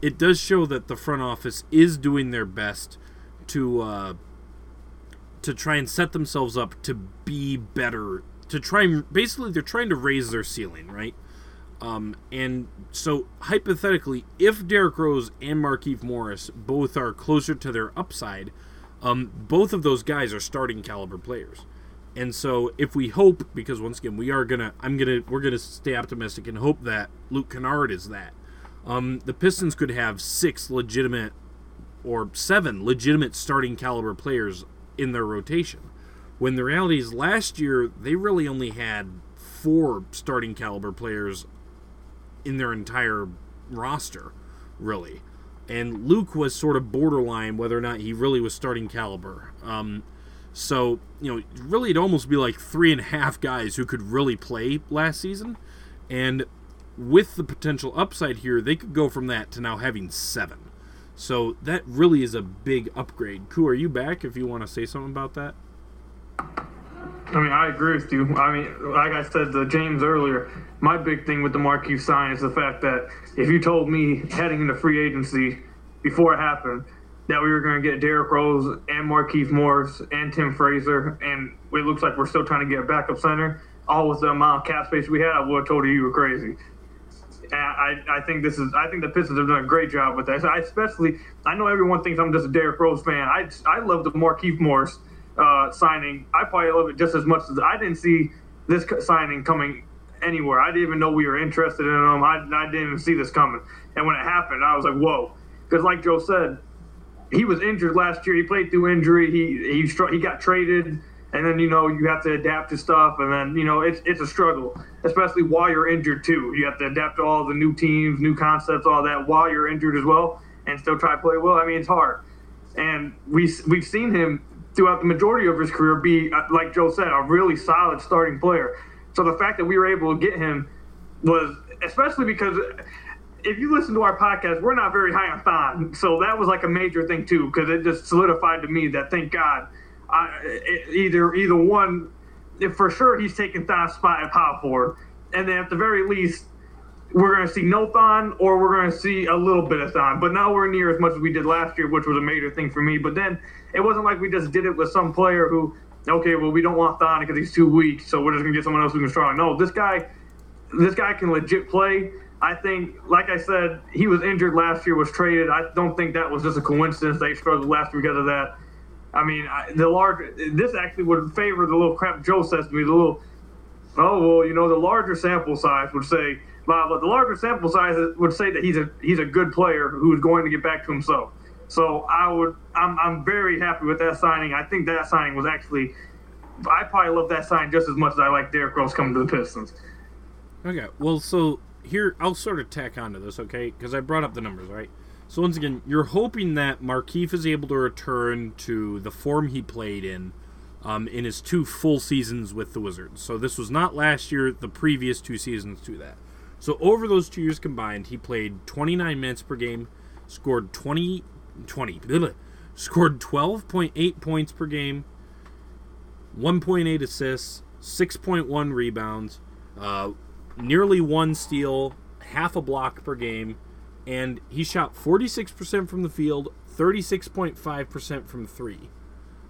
it does show that the front office is doing their best to uh, to try and set themselves up to be better. To try and basically they're trying to raise their ceiling, right? Um, and so hypothetically, if Derrick Rose and Markieff Morris both are closer to their upside, um, both of those guys are starting caliber players. And so if we hope, because once again we are gonna, I'm gonna, we're gonna stay optimistic and hope that Luke Kennard is that. Um, the Pistons could have six legitimate or seven legitimate starting caliber players in their rotation. When the reality is, last year they really only had four starting caliber players in their entire roster, really. And Luke was sort of borderline whether or not he really was starting caliber. Um, so, you know, really it'd almost be like three and a half guys who could really play last season. And with the potential upside here, they could go from that to now having seven. So that really is a big upgrade. Koo, are you back if you want to say something about that? I mean, I agree with you. I mean, like I said to James earlier, my big thing with the Markieff sign is the fact that if you told me heading into free agency before it happened that we were going to get Derrick Rose and Markieff Morris and Tim Frazier, and it looks like we're still trying to get a backup center, all with the amount of cap space we had, I would have told you you were crazy. I, I think this is I think the Pistons have done a great job with that. I especially I know everyone thinks I'm just a Derrick Rose fan. I I love the Markieff Morris uh, signing. I probably love it just as much as I didn't see this signing coming anywhere. I didn't even know we were interested in him. I, I didn't even see this coming. And when it happened, I was like, whoa. Because like Joe said, he was injured last year. He played through injury. He he he got traded and then you know you have to adapt to stuff, and then you know it's it's a struggle, especially while you're injured too. You have to adapt to all the new teams, new concepts, all that while you're injured as well, and still try to play well. I mean, it's hard, and we we've seen him throughout the majority of his career be uh, like Joe said, a really solid starting player. So the fact that we were able to get him was especially because if you listen to our podcast, we're not very high on Thon, so that was like a major thing too, because it just solidified to me that thank God either either one, for sure he's taking Thon's spot at power forward, and then at the very least, we're going to see no Thon or we're going to see a little bit of Thon, but nowhere near as much as we did last year, which was a major thing for me. But then it wasn't like we just did it with some player who, okay, well we don't want Thon because he's too weak, so we're just going to get someone else who's strong. No, this guy, this guy can legit play. I think, like I said, he was injured last year, was traded. I don't think that was just a coincidence. They struggled last year because of that. I mean, I, the large this actually would favor the little crap Joe says to me. The little, oh well, you know, the larger sample size would say, the larger sample size would say that he's a he's a good player who's going to get back to himself. So I would, I'm I'm very happy with that signing. I think that signing was actually, I probably love that sign just as much as I like Derrick Rose coming to the Pistons. Okay, well, so here I'll sort of tack onto this, okay? Because I brought up the numbers, right? So once again, you're hoping that Markieff is able to return to the form he played in um, in his two full seasons with the Wizards. So this was not last year, the previous two seasons to that. So over those two years combined, he played 29 minutes per game, scored 20, 20 blah, scored 12.8 points per game, 1.8 assists, 6.1 rebounds, uh, nearly one steal, half a block per game, and he shot 46% from the field, 36.5% from three.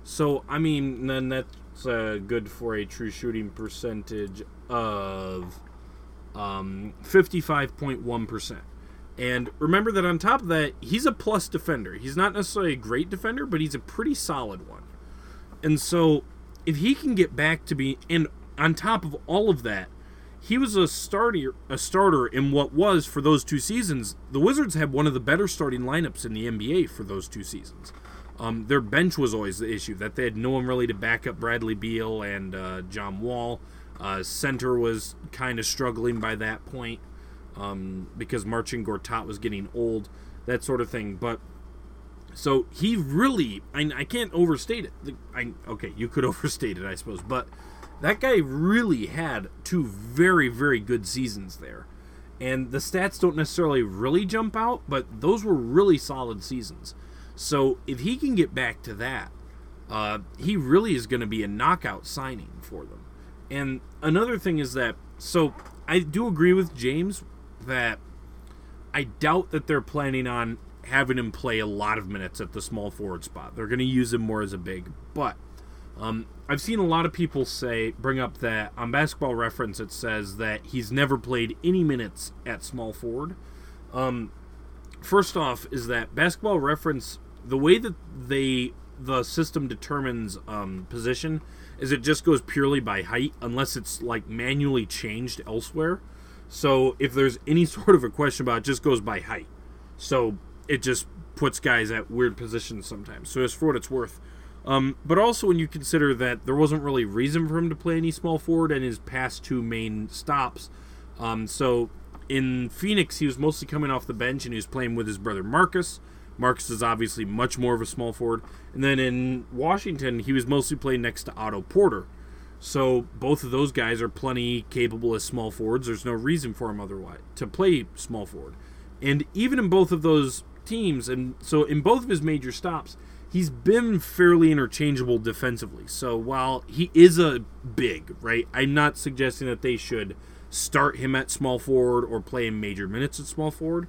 So, I mean, then that's uh, good for a true shooting percentage of um, 55.1%. And remember that on top of that, he's a plus defender. He's not necessarily a great defender, but he's a pretty solid one. And so, if he can get back to be, and on top of all of that, he was a starter a starter in what was for those two seasons. The Wizards had one of the better starting lineups in the NBA for those two seasons. Um, their bench was always the issue that they had no one really to back up Bradley Beal and uh, John Wall. Uh, center was kind of struggling by that point um, because Marcin Gortat was getting old, that sort of thing. But so he really, I, I can't overstate it. I, okay, you could overstate it, I suppose, but that guy really had two very, very good seasons there. And the stats don't necessarily really jump out, but those were really solid seasons. So if he can get back to that, uh, he really is going to be a knockout signing for them. And another thing is that, so I do agree with James that I doubt that they're planning on having him play a lot of minutes at the small forward spot. They're going to use him more as a big. But um, I've seen a lot of people say, bring up that on basketball reference, it says that he's never played any minutes at small forward. Um, first off, is that basketball reference, the way that they, the system determines um, position, is it just goes purely by height, unless it's like manually changed elsewhere. So if there's any sort of a question about it, it just goes by height. So it just puts guys at weird positions sometimes. So as for what it's worth, um, but also when you consider that there wasn't really reason for him to play any small forward and his past two main stops. Um, so in Phoenix, he was mostly coming off the bench and he was playing with his brother Marcus. Marcus is obviously much more of a small forward. And then in Washington, he was mostly playing next to Otto Porter. So both of those guys are plenty capable as small forwards. There's no reason for him otherwise to play small forward. And even in both of those teams, and so in both of his major stops, he's been fairly interchangeable defensively. So while he is a big, right, I'm not suggesting that they should start him at small forward or play him major minutes at small forward,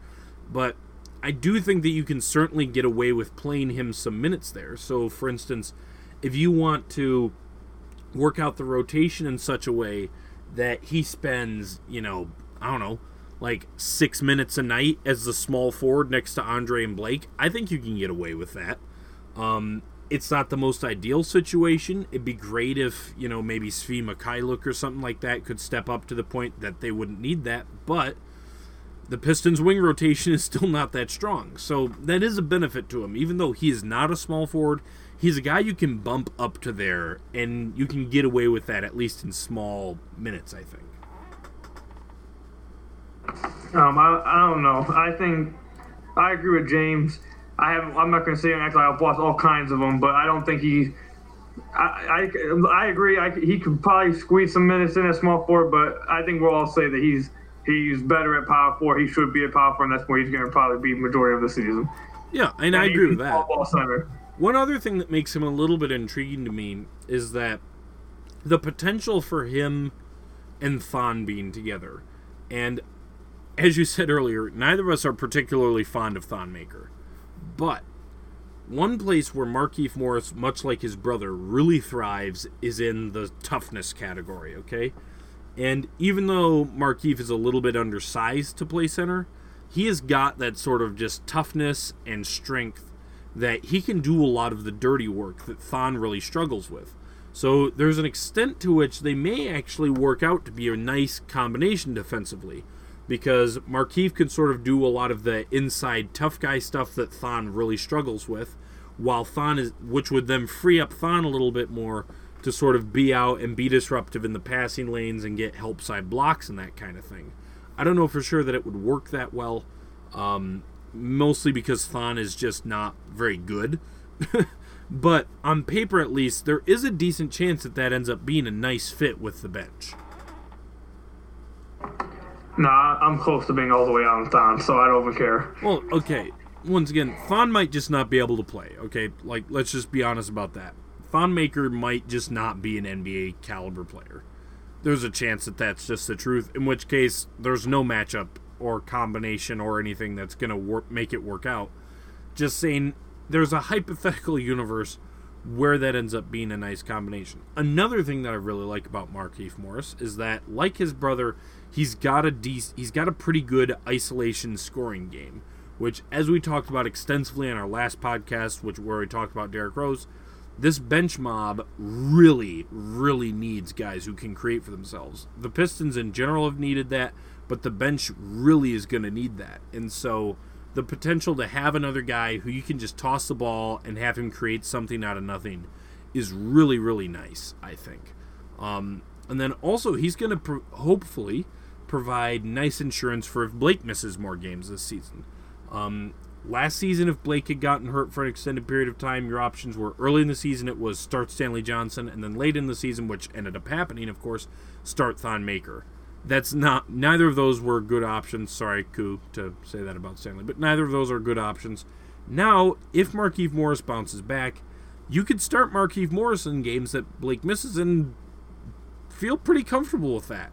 but I do think that you can certainly get away with playing him some minutes there. So, for instance, if you want to work out the rotation in such a way that he spends, you know, I don't know, like six minutes a night as the small forward next to Andre and Blake, I think you can get away with that. Um, it's not the most ideal situation. It'd be great if, you know, maybe Svi Mykhailiuk or something like that could step up to the point that they wouldn't need that, but the Pistons' wing rotation is still not that strong. So that is a benefit to him. Even though he is not a small forward, he's a guy you can bump up to there, and you can get away with that, at least in small minutes, I think. Um, I, I don't know. I think I agree with James. I have. I'm not going to say actually I've watched all kinds of them, but I don't think he. I, I, I agree. I, he could probably squeeze some minutes in at small forward, but I think we'll all say that he's he's better at power four. He should be at power four, and that's where he's going to probably be majority of the season. Yeah, and, and I agree with that. One other thing that makes him a little bit intriguing to me is that the potential for him and Thon being together. And as you said earlier, neither of us are particularly fond of Thon Maker. But one place where Markieff Morris, much like his brother, really thrives is in the toughness category, okay? And even though Markieff is a little bit undersized to play center, he has got that sort of just toughness and strength that he can do a lot of the dirty work that Thon really struggles with. So there's an extent to which they may actually work out to be a nice combination defensively because Markieff can sort of do a lot of the inside tough guy stuff that Thon really struggles with, while Thon is, which would then free up Thon a little bit more to sort of be out and be disruptive in the passing lanes and get help side blocks and that kind of thing. I don't know for sure that it would work that well. Um, mostly because Thon is just not very good. but on paper, at least, there is a decent chance that that ends up being a nice fit with the bench. Nah, I'm close to being all the way out on Thon, so I don't even care. Well, okay. Once again, Thon might just not be able to play. Okay, like let's just be honest about that. Thon Maker might just not be an NBA caliber player. There's a chance that that's just the truth. In which case, there's no matchup or combination or anything that's going to work make it work out. Just saying there's a hypothetical universe where that ends up being a nice combination. Another thing that I really like about Markieff Morris is that like his brother, he's got a he's got a pretty good isolation scoring game, which as we talked about extensively on our last podcast, which where we talked about Derrick Rose, this bench mob really really needs guys who can create for themselves. The Pistons in general have needed that but the bench really is going to need that. And so the potential to have another guy who you can just toss the ball and have him create something out of nothing is really, really nice, I think. Um, and then also, he's going to pro- hopefully provide nice insurance for if Blake misses more games this season. Um, last season, if Blake had gotten hurt for an extended period of time, your options were early in the season, it was start Stanley Johnson, and then late in the season, which ended up happening, of course, start Thon Maker that's not neither of those were good options. Sorry, Koo, to say that about Stanley, but neither of those are good options. Now, if Markieff Morris bounces back, you could start Markieff Morris in games that Blake misses and feel pretty comfortable with that.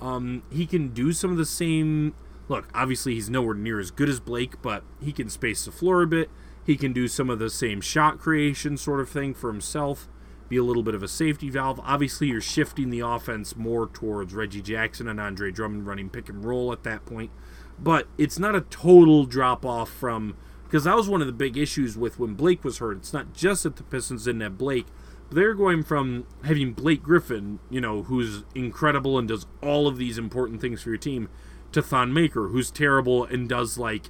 Um, he can do some of the same. Look, obviously he's nowhere near as good as Blake, but he can space the floor a bit. He can do some of the same shot creation sort of thing for himself be a little bit of a safety valve. Obviously, you're shifting the offense more towards Reggie Jackson and Andre Drummond running pick and roll at that point. But it's not a total drop off from because that was one of the big issues with when Blake was hurt. It's not just that the Pistons didn't have Blake. They're going from having Blake Griffin, you know, who's incredible and does all of these important things for your team, to Thon Maker, who's terrible and does like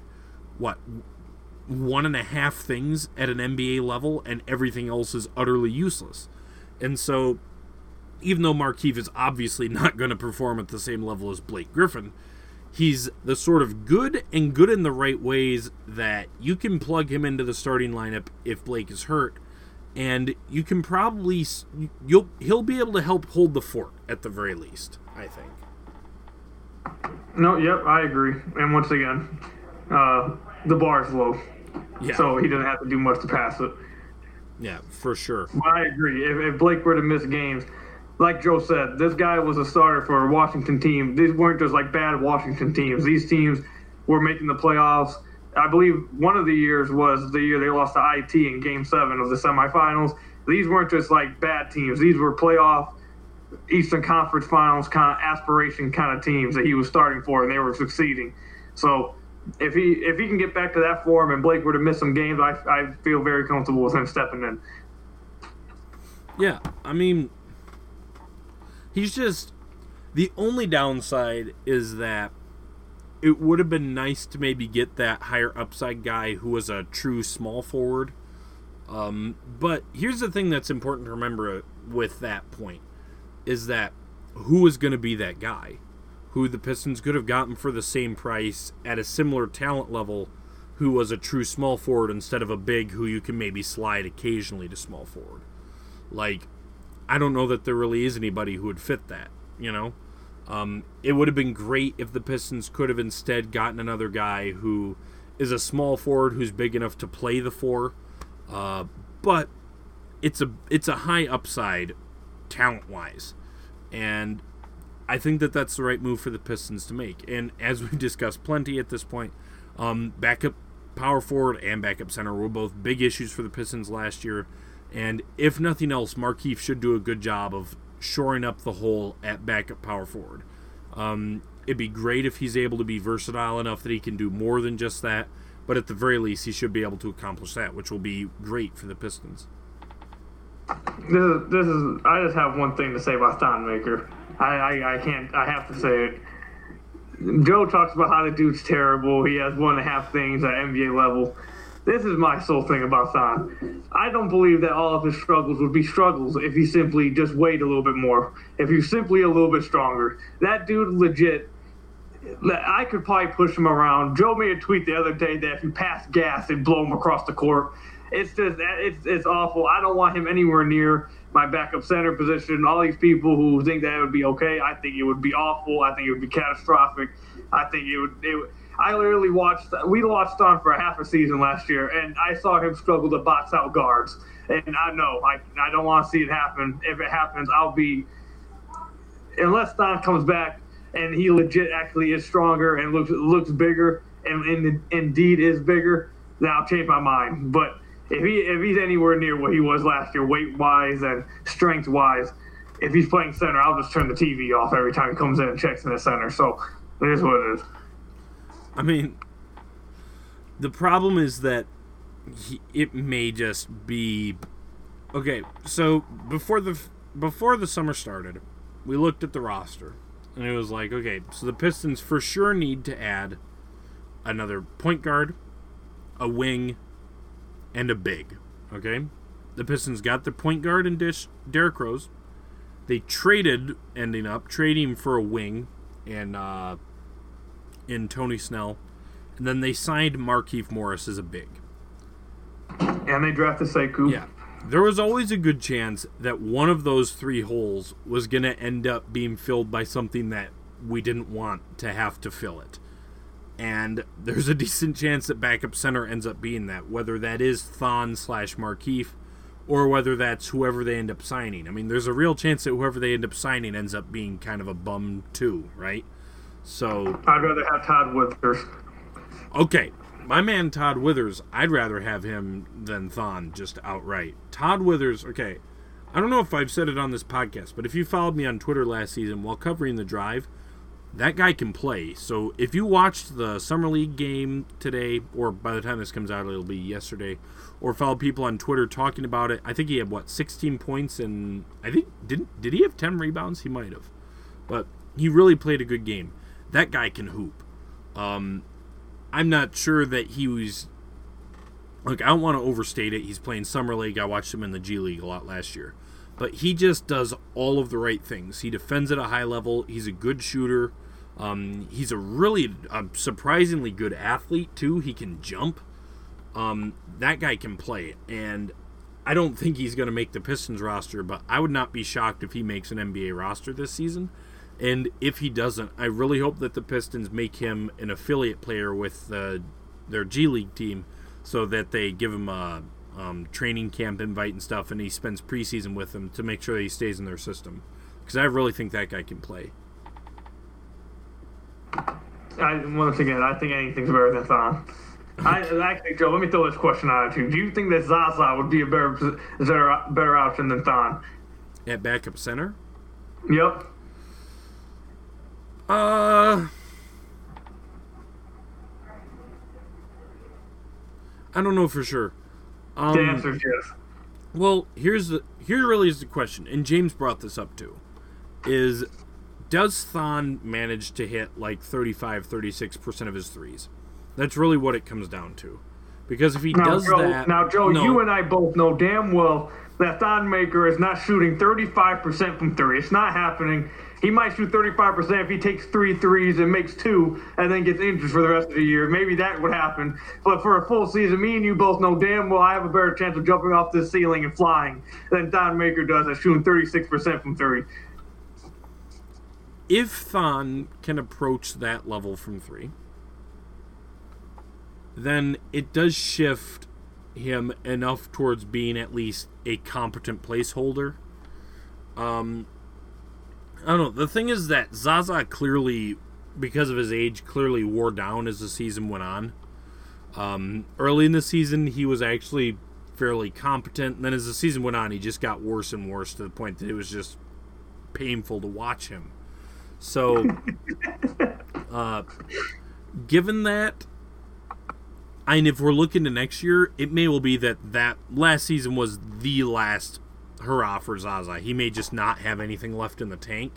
what one and a half things at an NBA level, and everything else is utterly useless. And so, even though Markieff is obviously not going to perform at the same level as Blake Griffin, he's the sort of good and good in the right ways that you can plug him into the starting lineup if Blake is hurt, and you can probably you'll he'll be able to help hold the fort at the very least. I think. No, yep, I agree. And once again, uh, the bar is low. Yeah. So he doesn't have to do much to pass it. Yeah, for sure. But I agree. If, if Blake were to miss games, like Joe said, this guy was a starter for a Washington team. These weren't just like bad Washington teams. These teams were making the playoffs. I believe one of the years was the year they lost to IT in Game Seven of the semifinals. These weren't just like bad teams. These were playoff Eastern Conference Finals kind of aspiration kind of teams that he was starting for, and they were succeeding. So if he if he can get back to that form and Blake were to miss some games, I, I feel very comfortable with him stepping in. Yeah, I mean, he's just the only downside is that it would have been nice to maybe get that higher upside guy who was a true small forward. Um, but here's the thing that's important to remember with that point is that who is going to be that guy? Who the Pistons could have gotten for the same price at a similar talent level, who was a true small forward instead of a big who you can maybe slide occasionally to small forward. Like, I don't know that there really is anybody who would fit that, you know? Um, it would have been great if the Pistons could have instead gotten another guy who is a small forward who's big enough to play the four, uh, but it's a it's a high upside talent wise, and I think that that's the right move for the Pistons to make. And as we've discussed plenty at this point, um, backup power forward and backup center were both big issues for the Pistons last year. And if nothing else, Markieff should do a good job of shoring up the hole at backup power forward. Um, it'd be great if he's able to be versatile enough that he can do more than just that, but at the very least, he should be able to accomplish that, which will be great for the Pistons. This is, this is I just have one thing to say about Thon Maker. I, I, I can't, I have to say it. Joe talks about how the dude's terrible. He has one and a half things at NBA level. This is my sole thing about Thon. I don't believe that all of his struggles would be struggles if he simply just weighed a little bit more. If he's simply a little bit stronger. That dude legit I could probably push him around. Joe made a tweet the other day that if you pass gas, it'd blow him across the court. It's just it's it's awful. I don't want him anywhere near my backup center position. All these people who think that would be okay, I think it would be awful. I think it would be catastrophic. I think it would. It would I literally watched. We watched on for half a season last year, and I saw him struggle to box out guards. And I know I I don't want to see it happen. If it happens, I'll be unless Thon comes back and he legit actually is stronger and looks looks bigger and, and indeed is bigger, then I'll change my mind. But if he if he's anywhere near what he was last year, weight wise and strength wise, if he's playing center, I'll just turn the TV off every time he comes in and checks in the center. So it is what it is. I mean, the problem is that he, it may just be okay. So before the before the summer started, we looked at the roster, and it was like, okay, so the Pistons for sure need to add another point guard, a wing, and a big. Okay, the Pistons got the point guard and Dish Derrick Rose. They traded, ending up trading for a wing and uh, in Tony Snell, and then they signed Markieff Morris as a big. And they drafted Sekou. Yeah. There was always a good chance that one of those three holes was going to end up being filled by something that we didn't want to have to fill it. And there's a decent chance that backup center ends up being that, whether that is Thon slash Markieff or whether that's whoever they end up signing. I mean, there's a real chance that whoever they end up signing ends up being kind of a bum too, right? So I'd rather have Todd Withers. Okay, my man Todd Withers, I'd rather have him than Thon just outright. Todd Withers, okay. I don't know if I've said it on this podcast, but if you followed me on Twitter last season while covering the drive, that guy can play. So if you watched the summer league game today, or by the time this comes out, it'll be yesterday, or followed people on Twitter talking about it, I think he had what 16 points and I think didn't did he have 10 rebounds? He might have, but he really played a good game that guy can hoop. Um, I'm not sure that he was. Look, I don't want to overstate it. He's playing summer league. I watched him in the G League a lot last year, but he just does all of the right things. He defends at a high level. He's a good shooter. Um, he's a really a surprisingly good athlete too. He can jump. Um, that guy can play, and I don't think he's going to make the Pistons roster, but I would not be shocked if he makes an NBA roster this season. And if he doesn't, I really hope that the Pistons make him an affiliate player with uh, their G League team so that they give him a um, training camp invite and stuff, and he spends preseason with them to make sure he stays in their system. Because I really think that guy can play. I, once again, I think anything's better than Thon. I actually, Joe, let me throw this question out at you. Do you think that Zaza would be a better better, better option than Thon? At backup center? Yep. Uh, I don't know for sure. Um, The answer is yes. Well, here's the here really is the question, and James brought this up too. Is does Thon manage to hit like 35, 36% of his threes? That's really what it comes down to. Because if he Now, does Joe, that now, Joe, no, you and I both know damn well that Thon Maker is not shooting 35% from three. It's not happening. He might shoot 35% if he takes three threes and makes two and then gets injured for the rest of the year. Maybe that would happen. But for a full season, me and you both know damn well I have a better chance of jumping off this ceiling and flying than Thon Maker does at shooting 36% from three. if Thon can approach that level from three, then it does shift him enough towards being at least a competent placeholder. Um, I don't know. The thing is that Zaza clearly, because of his age, clearly wore down as the season went on. Um, early in the season, he was actually fairly competent. And then as the season went on, he just got worse and worse to the point that it was just painful to watch him. So, uh, given that, and if we're looking to next year, it may well be that that last season was the last hurrah for Zaza. He may just not have anything left in the tank.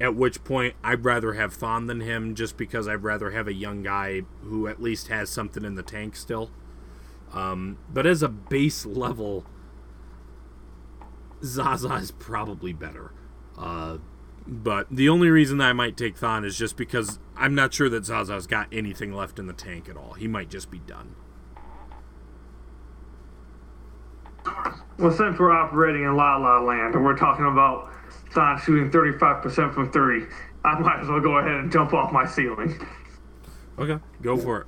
At which point, I'd rather have Thon than him, just because I'd rather have a young guy who at least has something in the tank still. Um, but as a base level, Zaza is probably better. Uh, but the only reason that I might take Thon is just because I'm not sure that Zaza's got anything left in the tank at all. He might just be done. Well, since we're operating in La La Land and we're talking about Thon shooting 35% from three, I might as well go ahead and jump off my ceiling. Okay, go for it.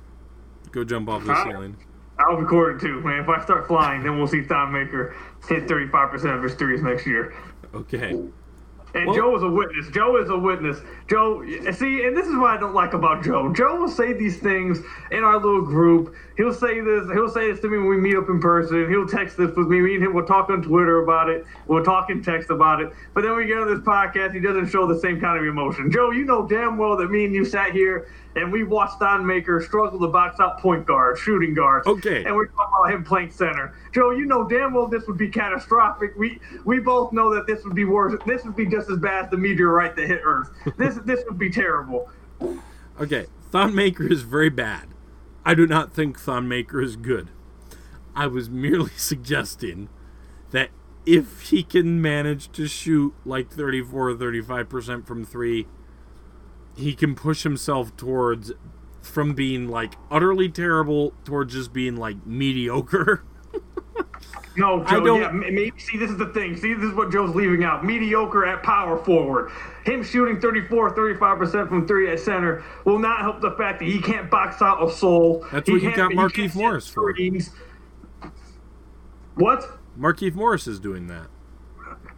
Go jump off the Alright. ceiling. I'll record it too, man. If I start flying, then we'll see Thon Maker hit 35% of his threes next year. Okay. And Well- Joe is a witness. Joe is a witness. Joe, see, and this is what I don't like about Joe. Joe will say these things in our little group. He'll say this. He'll say this to me when we meet up in person. He'll text this with me. Me and him will talk on Twitter about it. We'll talk in text about it. But then we get on this podcast. He doesn't show the same kind of emotion. Joe, you know damn well that me and you sat here and we watched Thon Maker struggle to box out point guards, shooting guards. Okay. And we're talking about him playing center. Joe, you know damn well this would be catastrophic. We we both know that this would be worse. This would be just as bad as the meteorite that hit Earth. This this would be terrible. Okay. Thon Maker is very bad. I do not think Thon Maker is good. I was merely suggesting that if he can manage to shoot like 34 or 35% from three, he can push himself towards from being like utterly terrible towards just being like mediocre. No, I Joe. don't- Yeah, maybe, see, this is the thing. See, this is what Joe's leaving out. Mediocre at power forward. Him shooting 34, 35% from three at center will not help the fact that he can't box out a soul. That's He what you got he Markieff can't hit Morris for. What? Markieff Morris is doing that.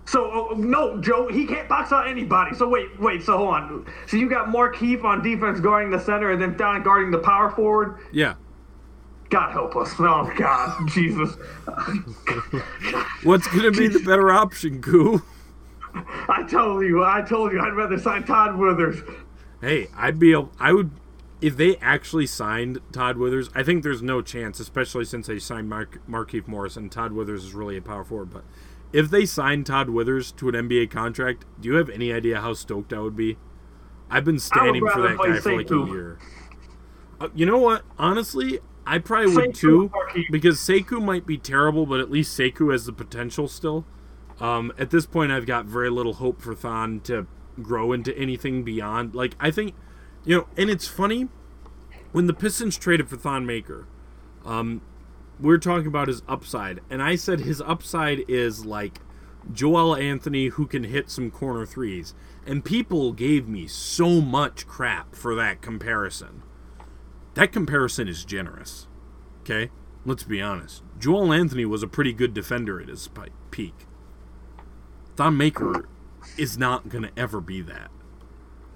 So uh, no, Joe, he can't box out anybody. So wait, wait. So hold on. So you got Markieff on defense guarding the center, and then Thon guarding the power forward. Yeah. God help us! Oh God, Jesus! What's going to be the better option, Goo? I told you, I told you, I'd rather sign Todd Withers. Hey, I'd be able, I would if they actually signed Todd Withers. I think there's no chance, especially since they signed Mark Markieff Morris and Todd Withers is really a power forward. But if they signed Todd Withers to an NBA contract, do you have any idea how stoked I would be? I've been standing for that guy for like a year. Uh, you know what? Honestly, I probably would too, because Sekou might be terrible, but at least Sekou has the potential still. Um, at this point, I've got very little hope for Thon to grow into anything beyond. Like, I think, you know, and it's funny when the Pistons traded for Thon Maker. Um, we are talking about his upside, and I said his upside is like Joel Anthony who can hit some corner threes, and people gave me so much crap for that comparison. That comparison is generous. Okay, let's be honest. Joel Anthony was a pretty good defender at his peak. Thon Maker is not going to ever be that.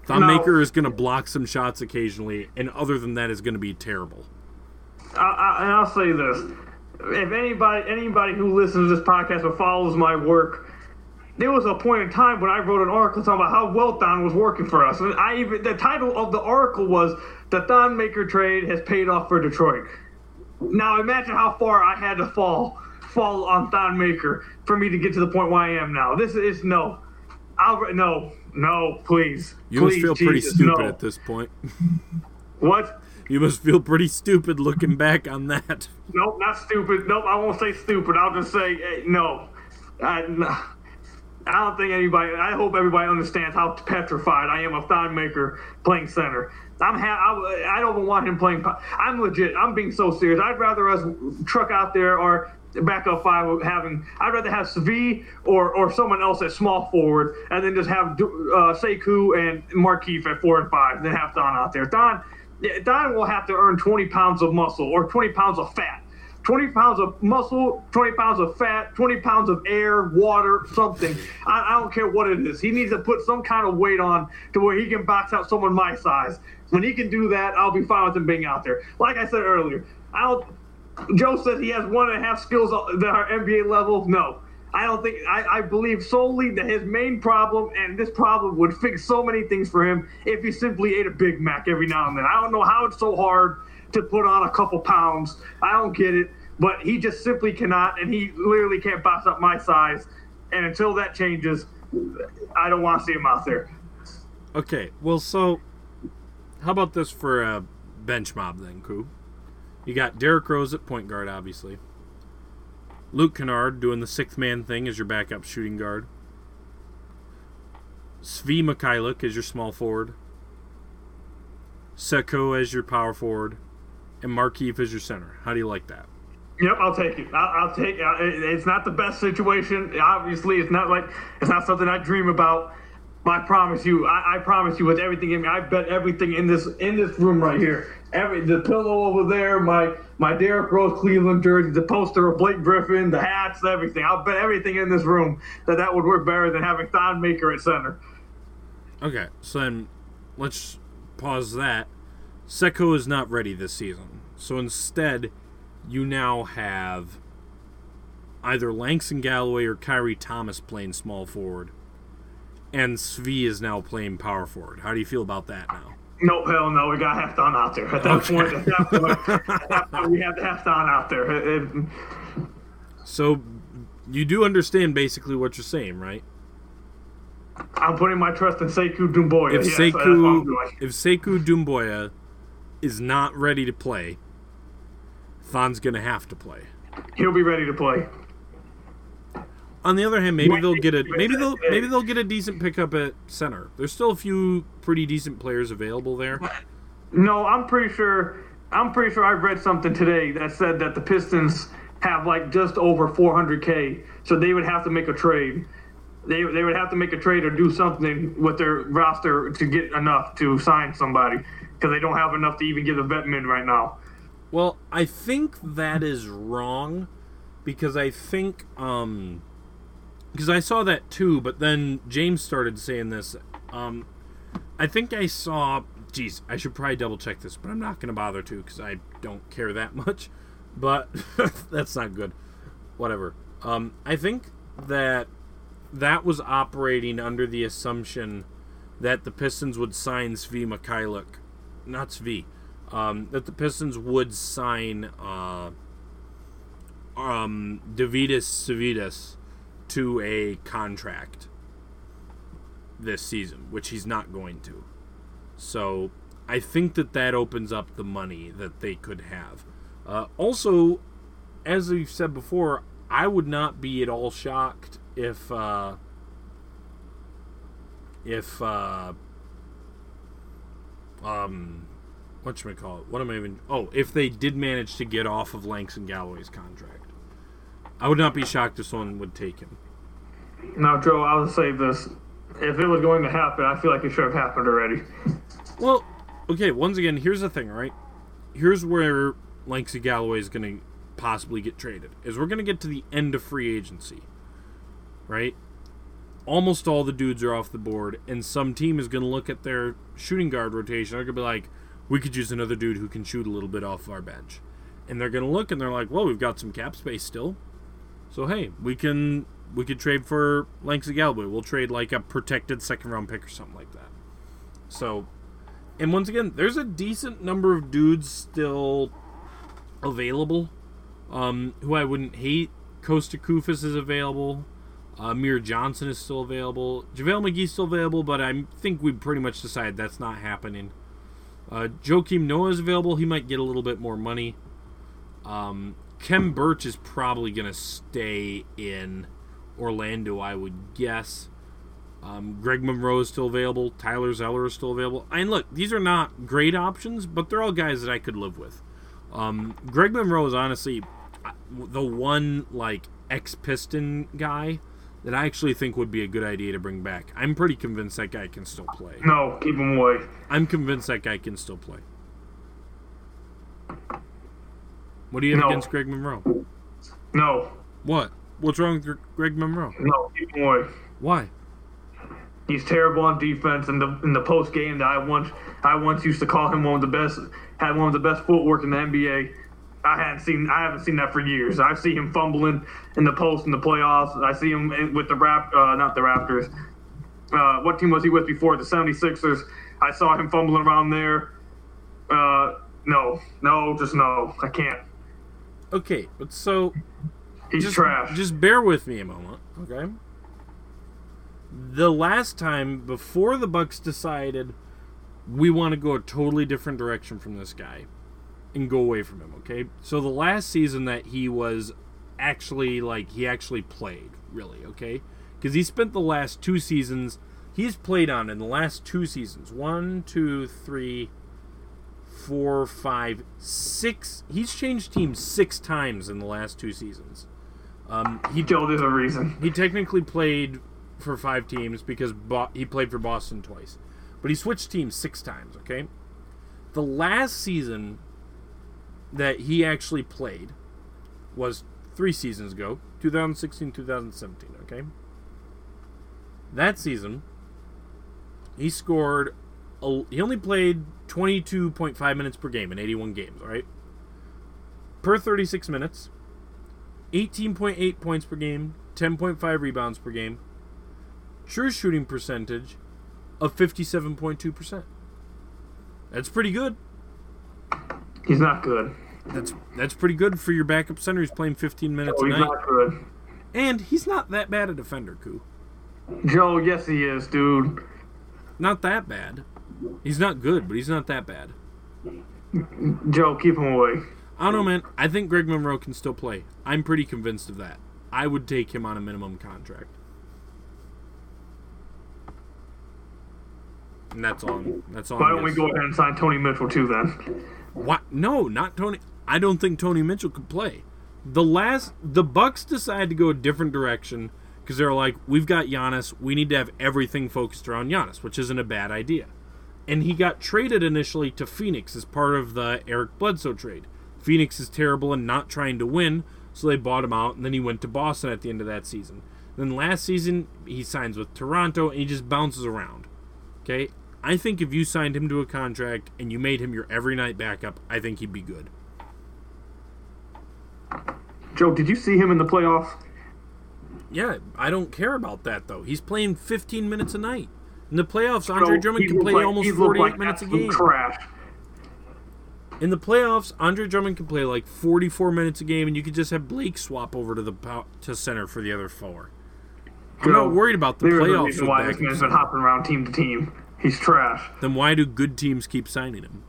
Thon No. Maker is going to block some shots occasionally, and other than that, is going to be terrible. I, I, and I'll say this: if anybody, anybody who listens to this podcast or follows my work, there was a point in time when I wrote an article talking about how well Thon was working for us. And I even the title of the article was the Thon Maker trade has paid off for Detroit. Now imagine how far I had to fall fall on Thon Maker for me to get to the point where I am now. This is no. I'll no, no, please. You please, must feel pretty Jesus, stupid no. at this point. What? You must feel pretty stupid looking back on that. Nope, not stupid. Nope, I won't say stupid. I'll just say eh, no. I, no. I don't think anybody. I hope everybody understands how petrified I am of Thon Maker playing center. I'm. Ha- I, I don't even want him playing. I'm legit. I'm being so serious. I'd rather us truck out there or backup five having. I'd rather have Svi or or someone else at small forward, and then just have uh, Sekou and Markieff at four and five, then have Thon out there. Thon. Thon will have to earn 20 pounds of muscle or 20 pounds of fat. 20 pounds of muscle, 20 pounds of fat, 20 pounds of air, water, something. I, I don't care what it is. He needs to put some kind of weight on to where he can box out someone my size. When he can do that, I'll be fine with him being out there. Like I said earlier, I don't. Joe says he has one and a half skills that are NBA level. No, I don't think. I, I believe solely that his main problem and this problem would fix so many things for him if he simply ate a Big Mac every now and then. I don't know how it's so hard to put on a couple pounds. I don't get it, but he just simply cannot, and he literally can't box up my size. And until that changes, I don't want to see him out there. Okay, well, so how about this for a bench mob then, Koo? You got Derrick Rose at point guard, obviously. Luke Kennard doing the sixth man thing as your backup shooting guard. Svi Mykhailiuk as your small forward. Sekou as your power forward. And Markieff as your center. How do you like that? Yep, I'll take it. I'll, I'll take it. It- It's not the best situation. Obviously, it's not like it's not something I dream about. I promise you, I, I promise you, with everything in me, I bet everything in this in this room right here, every the pillow over there, my my Derrick Rose Cleveland jersey, the poster of Blake Griffin, the hats, everything. I'll bet everything in this room that that would work better than having Thon Maker at center. Okay, so then let's pause that. Sekou is not ready this season. So instead, you now have either Langston Galloway or Khyri Thomas playing small forward. And Svi is now playing power forward. How do you feel about that now? Nope, hell no. We got to have out there. At that Okay. point, at that point, at that point, we have to have out there. It- it- So you do understand basically what you're saying, right? I'm putting my trust in Sekou Doumbouya. If yes, Sekou if Sekou Doumbouya is not ready to play, Thon's gonna have to play. He'll be ready to play. On the other hand, maybe they'll get a maybe they'll maybe they'll get a decent pickup at center. There's still a few pretty decent players available there. No, I'm pretty sure. I'm pretty sure I read something today that said that the Pistons have like just over 400k, so they would have to make a trade. They, they would have to make a trade or do something with their roster to get enough to sign somebody because they don't have enough to even give a vet min right now. Well, I think that is wrong because I think um because I saw that too, but then James started saying this. Um I think I saw geez, I should probably double check this, but I'm not gonna bother to because I don't care that much. But that's not good. Whatever. Um I think that that was operating under the assumption that the Pistons would sign Svi Mykhailiuk. Not Svi. Um, that the Pistons would sign uh, um, Sirvydis to a contract this season, which he's not going to. So I think that that opens up the money that they could have. Uh, also, as we've said before, I would not be at all shocked if uh, if uh, um what should we call it? What am I even? Oh, if they did manage to get off of Langston Galloway's contract, I would not be shocked if someone would take him. Now, Joe, I'll say this: if it was going to happen, I feel like it should have happened already. Well, okay. Once again, here's the thing, right? Here's where Langston Galloway is going to possibly get traded. Is we're going to get to the end of free agency, right? Almost all the dudes are off the board, and some team is going to look at their shooting guard rotation. They're going to be like, "We could use another dude who can shoot a little bit off our bench," and they're going to look and they're like, "Well, we've got some cap space still, so hey, we can we could trade for Langston Galloway. We'll trade like a protected second round pick or something like that. So, and once again, there's a decent number of dudes still available um, who I wouldn't hate. Costa Koufos is available. Uh, Amir Johnson is still available. JaVale McGee's still available, but I think we pretty much decided that's not happening. Uh, Joakim Noah is available. He might get a little bit more money. Um, Khem Birch is probably going to stay in Orlando, I would guess. Um, Greg Monroe is still available. Tyler Zeller is still available. And look, these are not great options, but they're all guys that I could live with. Um, Greg Monroe is honestly uh, the one like ex Piston guy that I actually think would be a good idea to bring back. I'm pretty convinced that guy can still play. No, keep him away. I'm convinced that guy can still play. What do you have No. against Greg Monroe? No, What? What's wrong with Greg Monroe? no, keep. Why? He's terrible on defense. In the in the post game that I once I once used to call him one of the best, had one of the best footwork in the NBA. I hadn't seen I haven't seen that for years. I see him fumbling in the post in the playoffs. I see him in, with the rap uh, not the Raptors. Uh, what team was he with before the 76ers? I saw him fumbling around there. Uh, no, no, just no. I can't. Okay, but so He's just trash. just bear with me a moment, okay? The last time before the Bucks decided we want to go a totally different direction from this guy and go away from him, okay? So the last season that he was actually like he actually played, really, okay? Because he spent the last two seasons he's played on in the last two seasons. One, two, three, four, five, six. He's changed teams six times in the last two seasons. Um, he Joe, there's a reason. he technically played for five teams because Bo- he played for Boston twice, but he switched teams six times. Okay, the last season that he actually played was three seasons ago, 2016, 2017. Okay, that season he scored. A, he only played 22.5 minutes per game in 81 games. All right, per 36 minutes. 18.8 points per game, 10.5 rebounds per game, true shooting percentage of 57.2%. That's pretty good. He's not good. That's that's pretty good for your backup center He's playing 15 minutes Oh, a he's night. not good. And he's not that bad a defender, Koo. Joe, yes he is, dude. Not that bad. He's not good, but he's not that bad. Joe, keep him away. I don't know, man. I think Greg Monroe can still play. I'm pretty convinced of that. I would take him on a minimum contract. And that's all. That's all. Why don't we go ahead and sign Tony Mitchell too then? What? No, not Tony. I don't think Tony Mitchell could play. The last, the Bucks decided to go a different direction because they're like, we've got Giannis. We need to have everything focused around Giannis, which isn't a bad idea. And he got traded initially to Phoenix as part of the Eric Bledsoe trade. Phoenix is terrible and not trying to win, so they bought him out, and then he went to Boston at the end of that season. Then last season, he signs with Toronto, and he just bounces around. Okay? I think if you signed him to a contract and you made him your every night backup, I think he'd be good. Joe, did you see him in the playoffs? Yeah, I don't care about that though. He's playing 15 minutes a night. In the playoffs, Andre Joe, Drummond can play like- almost he looked 48 like minutes a game. Trash. In the playoffs, Andre Drummond can play like 44 minutes a game, and you could just have Blake swap over to the pow- to center for the other four. I'm not worried about the playoffs. reason why this backups. man's been hopping around team to team. He's trash. Then why do good teams keep signing him?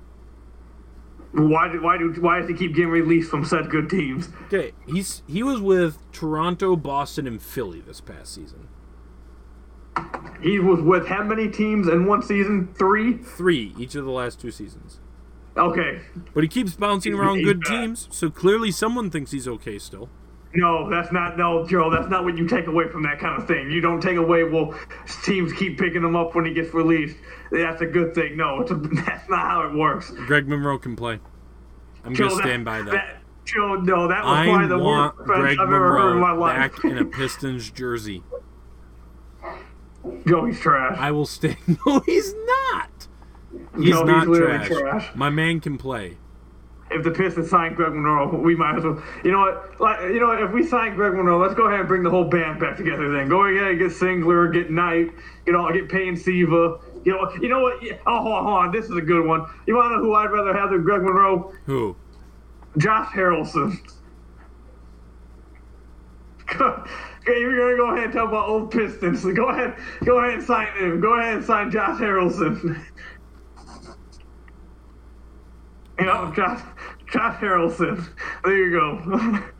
Why do why do why does he keep getting released from said good teams? Okay, he's he was with Toronto, Boston, and Philly this past season. He was with how many teams in one season? Three. Three each of the last two seasons. Okay. But he keeps bouncing around good teams, so clearly someone thinks he's okay still. No, that's not no, Joe. That's not what you take away from that kind of thing. You don't take away. Well, teams keep picking him up when he gets released. That's a good thing. No, it's a, that's not how it works. Greg Monroe can play. I'm Joe, gonna stand by that. Joe, no, that was I probably the worst Greg I've ever heard in my Monroe life. back in a Pistons jersey. Joe, he's trash. I will stay. No, he's not. He's No, not literally trash. trash. My man can play. if the Pistons sign Greg Monroe, we might as well. You know what? Like, you know what? If we sign Greg Monroe, let's go ahead and bring the whole band back together. Then go ahead and get Singler, get Knight, get all, get Peyton Siva. You know, you know what? Oh, hold on, hold on. This is a good one. You want to know who I'd rather have than Greg Monroe? Who? Josh Harrellson. Okay, you're gonna go ahead and talk about old Pistons. Go ahead, go ahead and sign him. Go ahead and sign Josh Harrellson. you know, Josh, Josh Harrellson. There you go.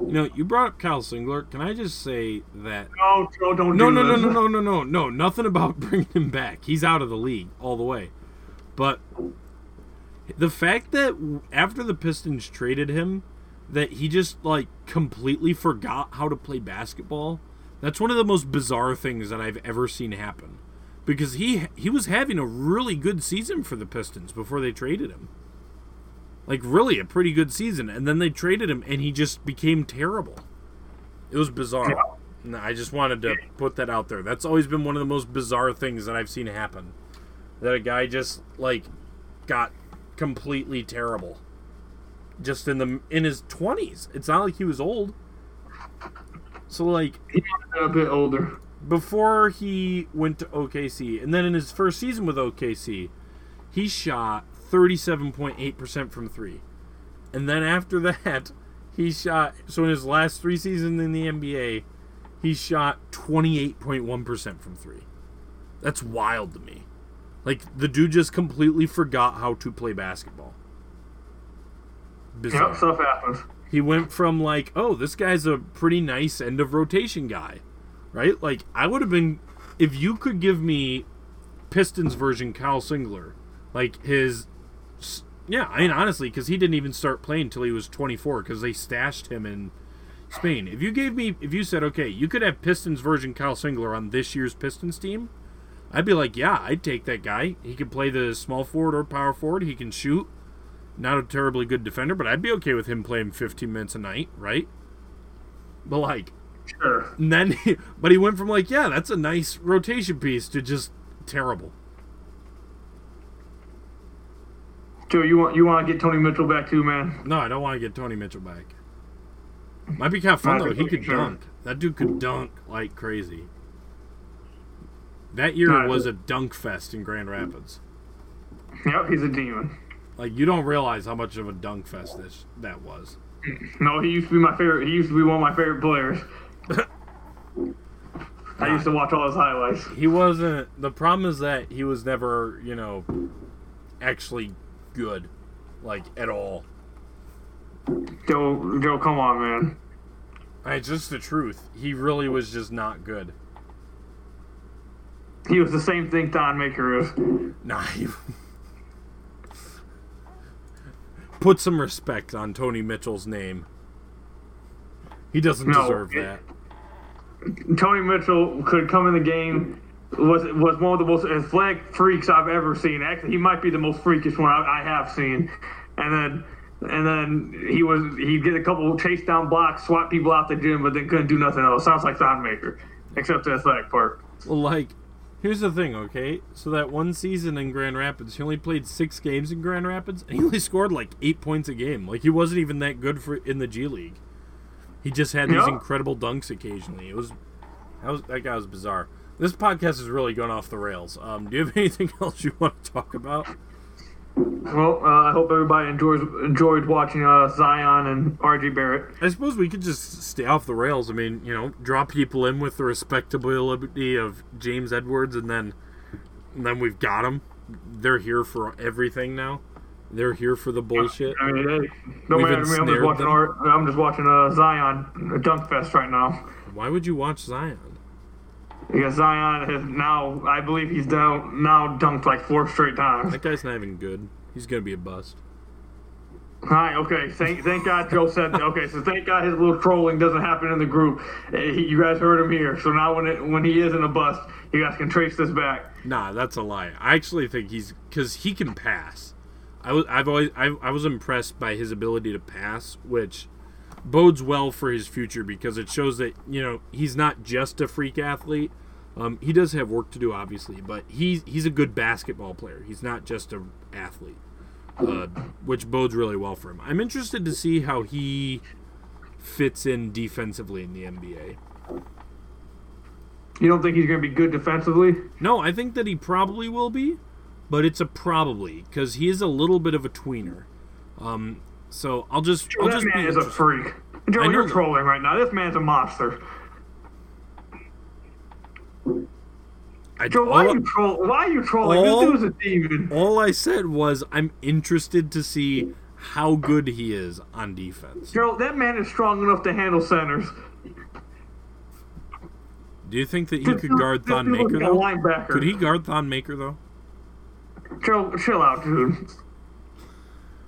You know, you brought up Kyle Singler. Can I just say that? no, no, don't No, do no, no, this. no, no, no, no, no. Nothing about bringing him back. He's out of the league all the way. But the fact that after the Pistons traded him, that he just like completely forgot how to play basketball. That's one of the most bizarre things that I've ever seen happen. Because he he was having a really good season for the Pistons before they traded him. Like really a pretty good season and then they traded him and he just became terrible. It was bizarre. And I just wanted to put that out there. That's always been one of the most bizarre things that I've seen happen. That a guy just like got completely terrible. Just in the in his 20s. It's not like he was old. So like He's a bit older. Before he went to OKC, and then in his first season with OKC, he shot 37.8% from three. And then after that, he shot, so in his last three seasons in the NBA, he shot 28.1% from three. That's wild to me. Like, the dude just completely forgot how to play basketball. Bizarre Yep, stuff happens. he went from like, oh, this guy's a pretty nice end of rotation guy, right? Like, I would have been, if you could give me Pistons version Kyle Singler, like his, yeah, I mean, honestly, because he didn't even start playing until he was 24 because they stashed him in Spain. If you gave me, if you said, okay, you could have Pistons version Kyle Singler on this year's Pistons team, I'd be like, yeah, I'd take that guy. He can play the small forward or power forward. He can shoot not a terribly good defender, but I'd be okay with him playing 15 minutes a night, right? But like, Sure. and then, but he went from like, yeah, that's a nice rotation piece to just terrible. Joe, you want you want to get Tony Mitchell back too, man? No, I don't want to get Tony Mitchell back. Might be kind of fun though. He could sure. dunk. That dude could dunk like crazy. That year Nah, was a dunk fest in Grand Rapids. Yep, he's a demon. Like you don't realize how much of a dunk fest this that was. No, he used to be my favorite. He used to be one of my favorite players. I used to watch all his highlights. He wasn't. The problem is that he was never, you know, actually good, like at all. Joe, Joe, come on, man. It's just the truth. He really was just not good. He was the same thing Thon Maker is. Nah. He... Put some respect on Tony Mitchell's name. He doesn't No, deserve it- that. Tony Mitchell could come in the game. Was was one of the most athletic freaks I've ever seen. Actually, he might be the most freakish one I, I have seen. And then, and then he was he'd get a couple chase down blocks, swat people out the gym, but then couldn't do nothing else. Sounds like Thon Maker, except the athletic part. Well, like, here's the thing, okay? So that one season in Grand Rapids, he only played six games in Grand Rapids, and he only scored like eight points a game. Like, he wasn't even that good for in the G League. He just had these Yeah. incredible dunks occasionally. It was that was that guy was bizarre. This podcast is really going off the rails. Um, do you have anything else you want to talk about? Well, uh, I hope everybody enjoys enjoyed watching uh, Zion and RJ Barrett. I suppose we could just stay off the rails. I mean, you know, draw people in with the respectability of James Edwards, and then, and then we've got them. They're here for everything now. They're here for the bullshit. I mean, hey, no We've matter to me. I'm just watching. Art, I'm just watching uh, Zion uh, dunk fest right now. Why would you watch Zion? Because Zion has now, I believe he's down now dunked like four straight times. That guy's not even good. He's gonna be a bust. Hi, okay. Thank, thank God Joe said. Okay, so thank God his little trolling doesn't happen in the group. Uh, he- You guys heard him here. So now when it when he is in a bust, you guys can trace this back. Nah, that's a lie. I actually think he's because he can pass. I was I've always I, I was impressed by his ability to pass, which bodes well for his future because it shows that you know he's not just a freak athlete. Um, he does have work to do, obviously, but he's he's a good basketball player. He's not just a athlete. uh, which bodes really well for him. I'm interested to see how he fits in defensively in the NBA. You don't think he's going to be good defensively? No, I think that he probably will be, but it's a probably because he is a little bit of a tweener. Um, so I'll just Joe, I'll that just man be is a freak. Joe, you're that. trolling right now. This man's a monster. I, Joe, why all, are you troll? Why are you trolling? all- this dude's a demon. all I said was I'm interested to see how good he is on defense. Joe, that man is strong enough to handle centers. Do you think that he This could dude- guard Thon Maker though? linebacker. Could he guard Thon Maker though? Joe, chill out, dude.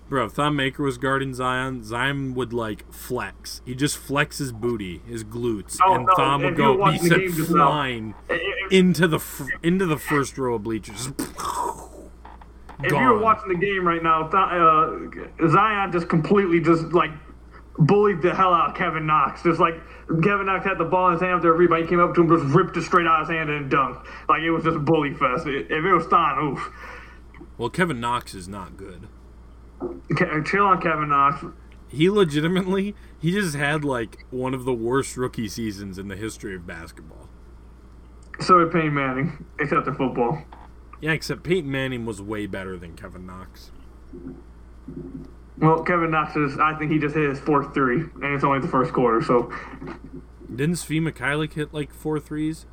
Bro, if Thon Maker was guarding Zion, Zion would like flex. He just flex his booty, his glutes, Oh, and no, Thon would go. He watching said game just now- flying into the fr- into the first row of bleachers. if you were Gone. watching the game right now, Th- uh, Zion just completely just like bullied the hell out of Kevin Knox. Just like Kevin Knox had the ball in his hand after rebound, came up to him, just ripped it straight out of his hand and dunked. Like it was just bully fest. If it was Thon, oof. Well, Kevin Knox is not good. Ke- Chill on Kevin Knox. He legitimately, he just had like one of the worst rookie seasons in the history of basketball. So did Peyton Manning, except in football. Yeah, except Peyton Manning was way better than Kevin Knox. Well, Kevin Knox is. I think he just hit his fourth three, and it's only the first quarter. So, Didn't Svi Mykhailiuk hit like four threes?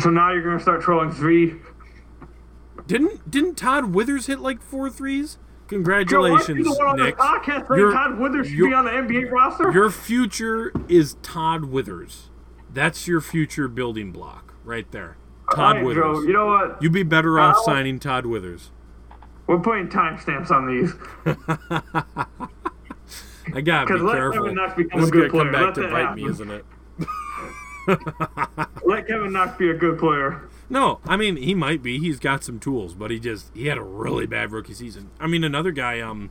so now you're gonna start trolling three. Didn't didn't Todd Withers hit like four threes? Joe, Congratulations, the one on Nick. the podcast saying Todd Withers should you're- be on the NBA roster? Your future is Todd Withers. That's your future building block right there. Todd right, Withers. Joe, you know what? You'd be better off signing Todd Withers. We're putting timestamps on these. I gotta be 'Cause let careful. Kevin Knox become This a good gonna come player. back Let to bite me, isn't it? Let Kevin Knox be a good player. No, I mean he might be. He's got some tools, but he just he had a really bad rookie season. I mean another guy, um,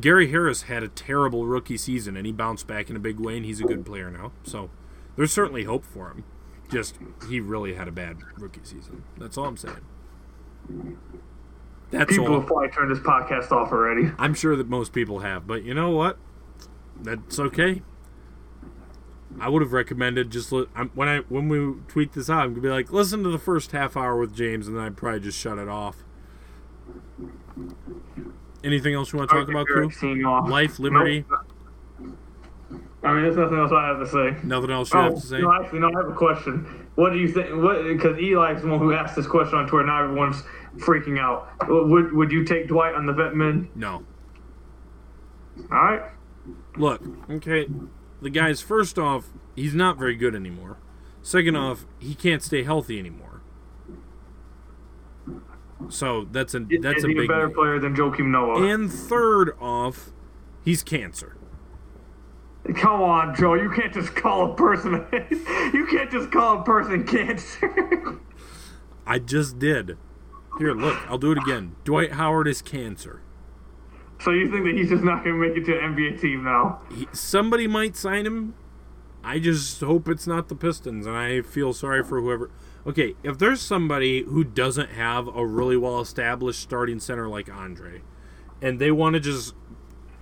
Gary Harris had a terrible rookie season, and he bounced back in a big way, and he's a good player now. So there's certainly hope for him. Just he really had a bad rookie season. That's all I'm saying. That's People all. have probably turned this podcast off already. I'm sure that most people have, but you know what? That's okay. I would have recommended just li- I'm, when I when we tweet this out, I'm gonna be like, listen to the first half hour with James, and then I'd probably just shut it off. Anything else you want to talk about, crew? Seeing you off. Life, liberty, Nope. I mean, there's nothing else I have to say. nothing else you Oh, have to say? no, actually, no, I have a question. What do you think? What? Because Eli's the one who asked this question on Twitter. Now everyone's freaking out. Would Would you take Dwight on the vet men? No. All right. Look, okay, the guy's first off, he's not very good anymore. Second off, he can't stay healthy anymore. So that's a that's a a better negative. player than Joakim Noah? And third off, he's cancer. Come on, Joe. You can't just call a person. you can't just call a person cancer. I just did. Here, look, I'll do it again. Dwight Howard is cancer. So you think that he's just not going to make it to an NBA team now? He, somebody might sign him. I just hope it's not the Pistons, and I feel sorry for whoever. Okay, if there's somebody who doesn't have a really well established starting center like Andre, and they want to just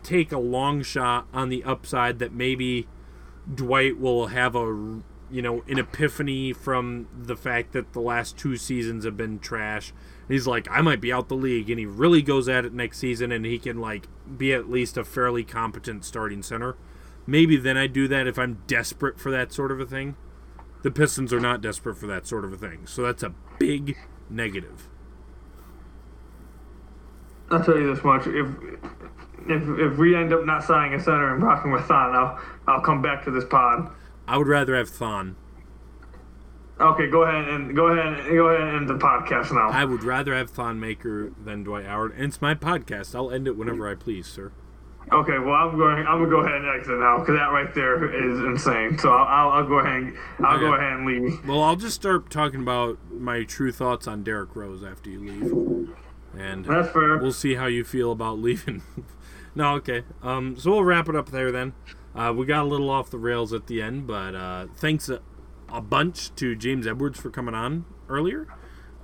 take a long shot on the upside that maybe Dwight will have a you know an epiphany from the fact that the last two seasons have been trash. He's like, I might be out the league, and he really goes at it next season, and he can like be at least a fairly competent starting center. Maybe then I do that if I'm desperate for that sort of a thing. The Pistons are not desperate for that sort of a thing, so that's a big negative. I'll tell you this much: if if if we end up not signing a center and rocking with Thon, I'll I'll come back to this pod. I would rather have Thon. Okay, go ahead and go ahead and go ahead and end the podcast now. I would rather have Thon Maker than Dwight Howard, and it's my podcast. I'll end it whenever I please, sir. Okay, well I'm going. I'm gonna go ahead and exit now because that right there is insane. So I'll, I'll, I'll go ahead. And, I'll go ahead and leave. Well, I'll just start talking about my true thoughts on Derrick Rose after you leave, and That's fair. we'll see how you feel about leaving. no, okay. Um, so we'll wrap it up there then. Uh, we got a little off the rails at the end, but uh, thanks a, a bunch to James Edwards for coming on earlier.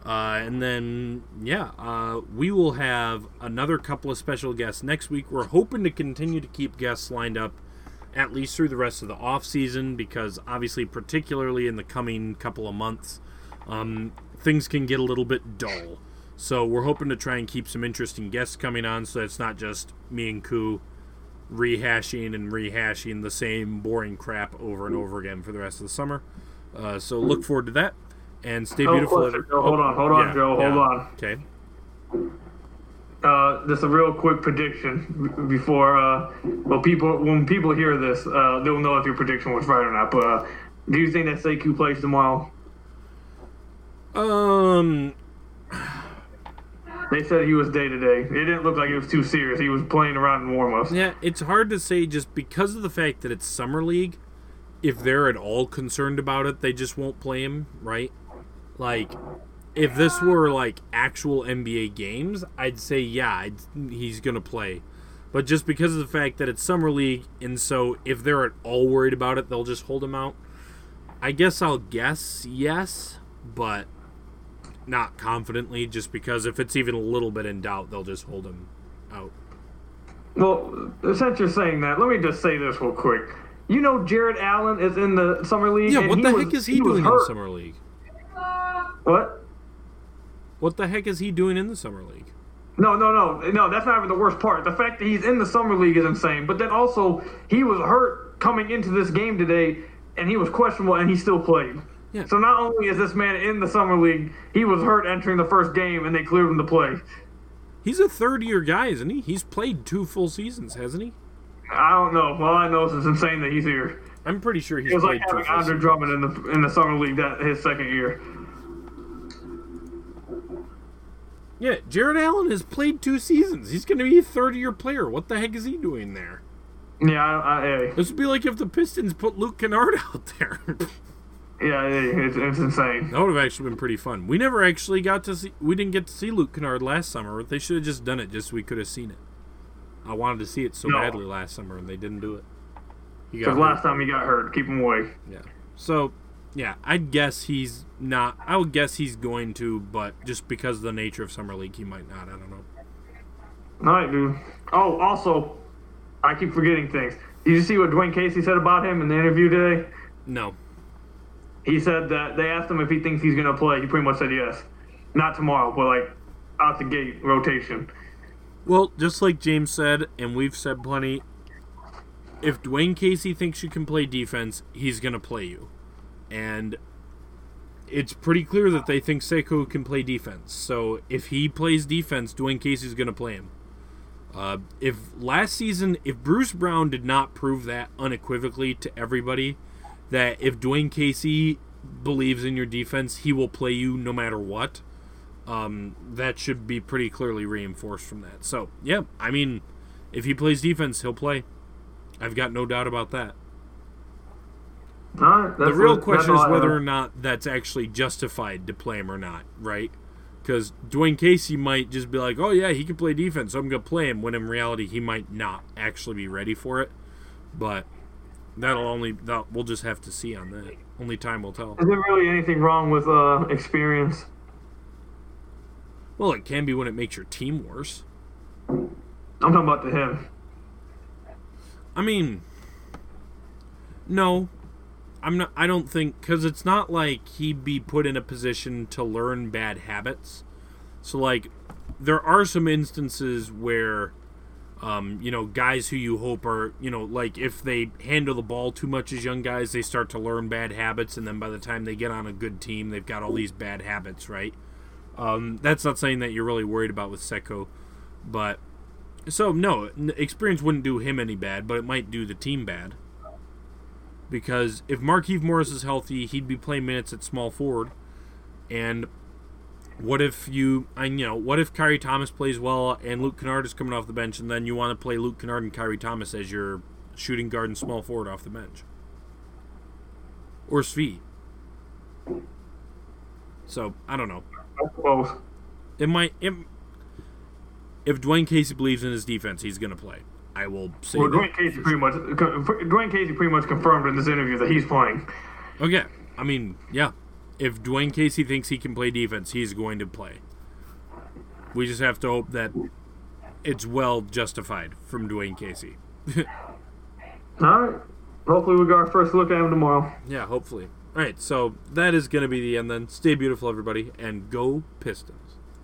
Uh, and then, yeah, uh, we will have another couple of special guests next week. We're hoping to continue to keep guests lined up at least through the rest of the off season because obviously, particularly in the coming couple of months, um, things can get a little bit dull. So we're hoping to try and keep some interesting guests coming on, so it's not just me and Koo rehashing and rehashing the same boring crap over and over again for the rest of the summer. Uh, so look forward to that, and stay No beautiful. question, Joe. Hold on, hold on, Joe, hold on. Okay. Uh, just a real quick prediction before, uh, well, people when people hear this, uh, they'll know if your prediction was right or not. But uh, do you think that Sekou plays tomorrow? Um, They said he was day to day. It didn't look like it was too serious. He was playing around in warm ups. yeah, it's hard to say just because of the fact that it's summer league. If they're at all concerned about it, they just won't play him, right? Like, if this were like actual NBA games, I'd say yeah, I'd, he's gonna play. But just because of the fact that it's summer league, and so if they're at all worried about it, they'll just hold him out. I guess I'll guess yes, but not confidently. Just because if it's even a little bit in doubt, they'll just hold him out. Well, since you're saying that, let me just say this real quick. You know, Jarrett Allen is in the summer league. Yeah, what the was- heck is he, was doing in the summer league? What? What the heck is he doing in the summer league? No, no, no, no. That's not even the worst part. The fact that he's in the summer league is insane. But then also, he was hurt coming into this game today, and he was questionable, and he still played. Yeah. So not only is this man in the summer league, he was hurt entering the first game, and they cleared him to play. He's a third year guy, isn't he? He's played two full seasons, hasn't he? I don't know. All I know is it's insane that he's here. I'm pretty sure he's It was played like having Andre. Drummond in the in the summer league that his second year. Yeah, Jarrett Allen has played two seasons. He's going to be a third year player. What the heck is he doing there? Yeah, I, I. This would be like if the Pistons put Luke Kennard out there. yeah, it's, it's insane. that would have actually been pretty fun. We never actually got to see. We didn't get to see Luke Kennard last summer. They should have just done it just so we could have seen it. I wanted to see it so No. badly last summer, and they didn't do it. Because last time he got hurt, keep him away. Yeah. So, yeah, I'd guess he's not. I would guess he's going to, but just because of the nature of summer league, he might not. I don't know. All right, dude. Oh, also, I keep forgetting things. Did you see what Dwane Casey said about him in the interview today? No. He said that they asked him if he thinks he's going to play. He pretty much said yes. Not tomorrow, but like out the gate rotation. Well, just like James said, and we've said plenty, if Dwane Casey thinks you can play defense, he's going to play you. And it's pretty clear that they think Sekou can play defense. So if he plays defense, Dwane Casey's going to play him. Uh, if last season, if Bruce Brown did not prove that unequivocally to everybody, that if Dwane Casey believes in your defense, he will play you no matter what um, that should be pretty clearly reinforced from that. So, yeah, I mean, if he plays defense, he'll play. I've got no doubt about that. Right, The real. Question is whether or not that's actually justified to play him or not, right? Because Dwane Casey might just be like, oh, yeah, he can play defense, so I'm going to play him, when in reality, he might not actually be ready for it. But that'll only, that, we'll just have to see on that. Only time will tell. Is there really anything wrong with uh, experience? Well, it can be when it makes your team worse. I'm talking about to him. I mean, no, I'm not. I don't think because it's not like he'd be put in a position to learn bad habits. So like, there are some instances where, um, you know, guys who you hope are, you know, like if they handle the ball too much as young guys, they start to learn bad habits, and then by the time they get on a good team, they've got all these bad habits, right? Um, that's not saying that you're really worried about with Sekou, but so no, experience wouldn't do him any bad, but it might do the team bad. Because if Markieff Morris is healthy, he'd be playing minutes at small forward. And what if you, I you know, what if Khyri Thomas plays well and Luke Kennard is coming off the bench, and then you want to play Luke Kennard and Khyri Thomas as your shooting guard and small forward off the bench, or Svi. So I don't know. Both. It might. It, if Dwane Casey believes in his defense, he's going to play. I will say Well, that. Dwane Casey pretty much Dwane Casey pretty much confirmed in this interview that he's playing. Okay. I mean, yeah. if Dwane Casey thinks he can play defense, he's going to play. We just have to hope that it's well justified from Dwane Casey. All right. Hopefully, we got our first look at him tomorrow. Yeah, hopefully. All right, so that is going to be the end then. Stay beautiful, everybody, and go Pistons.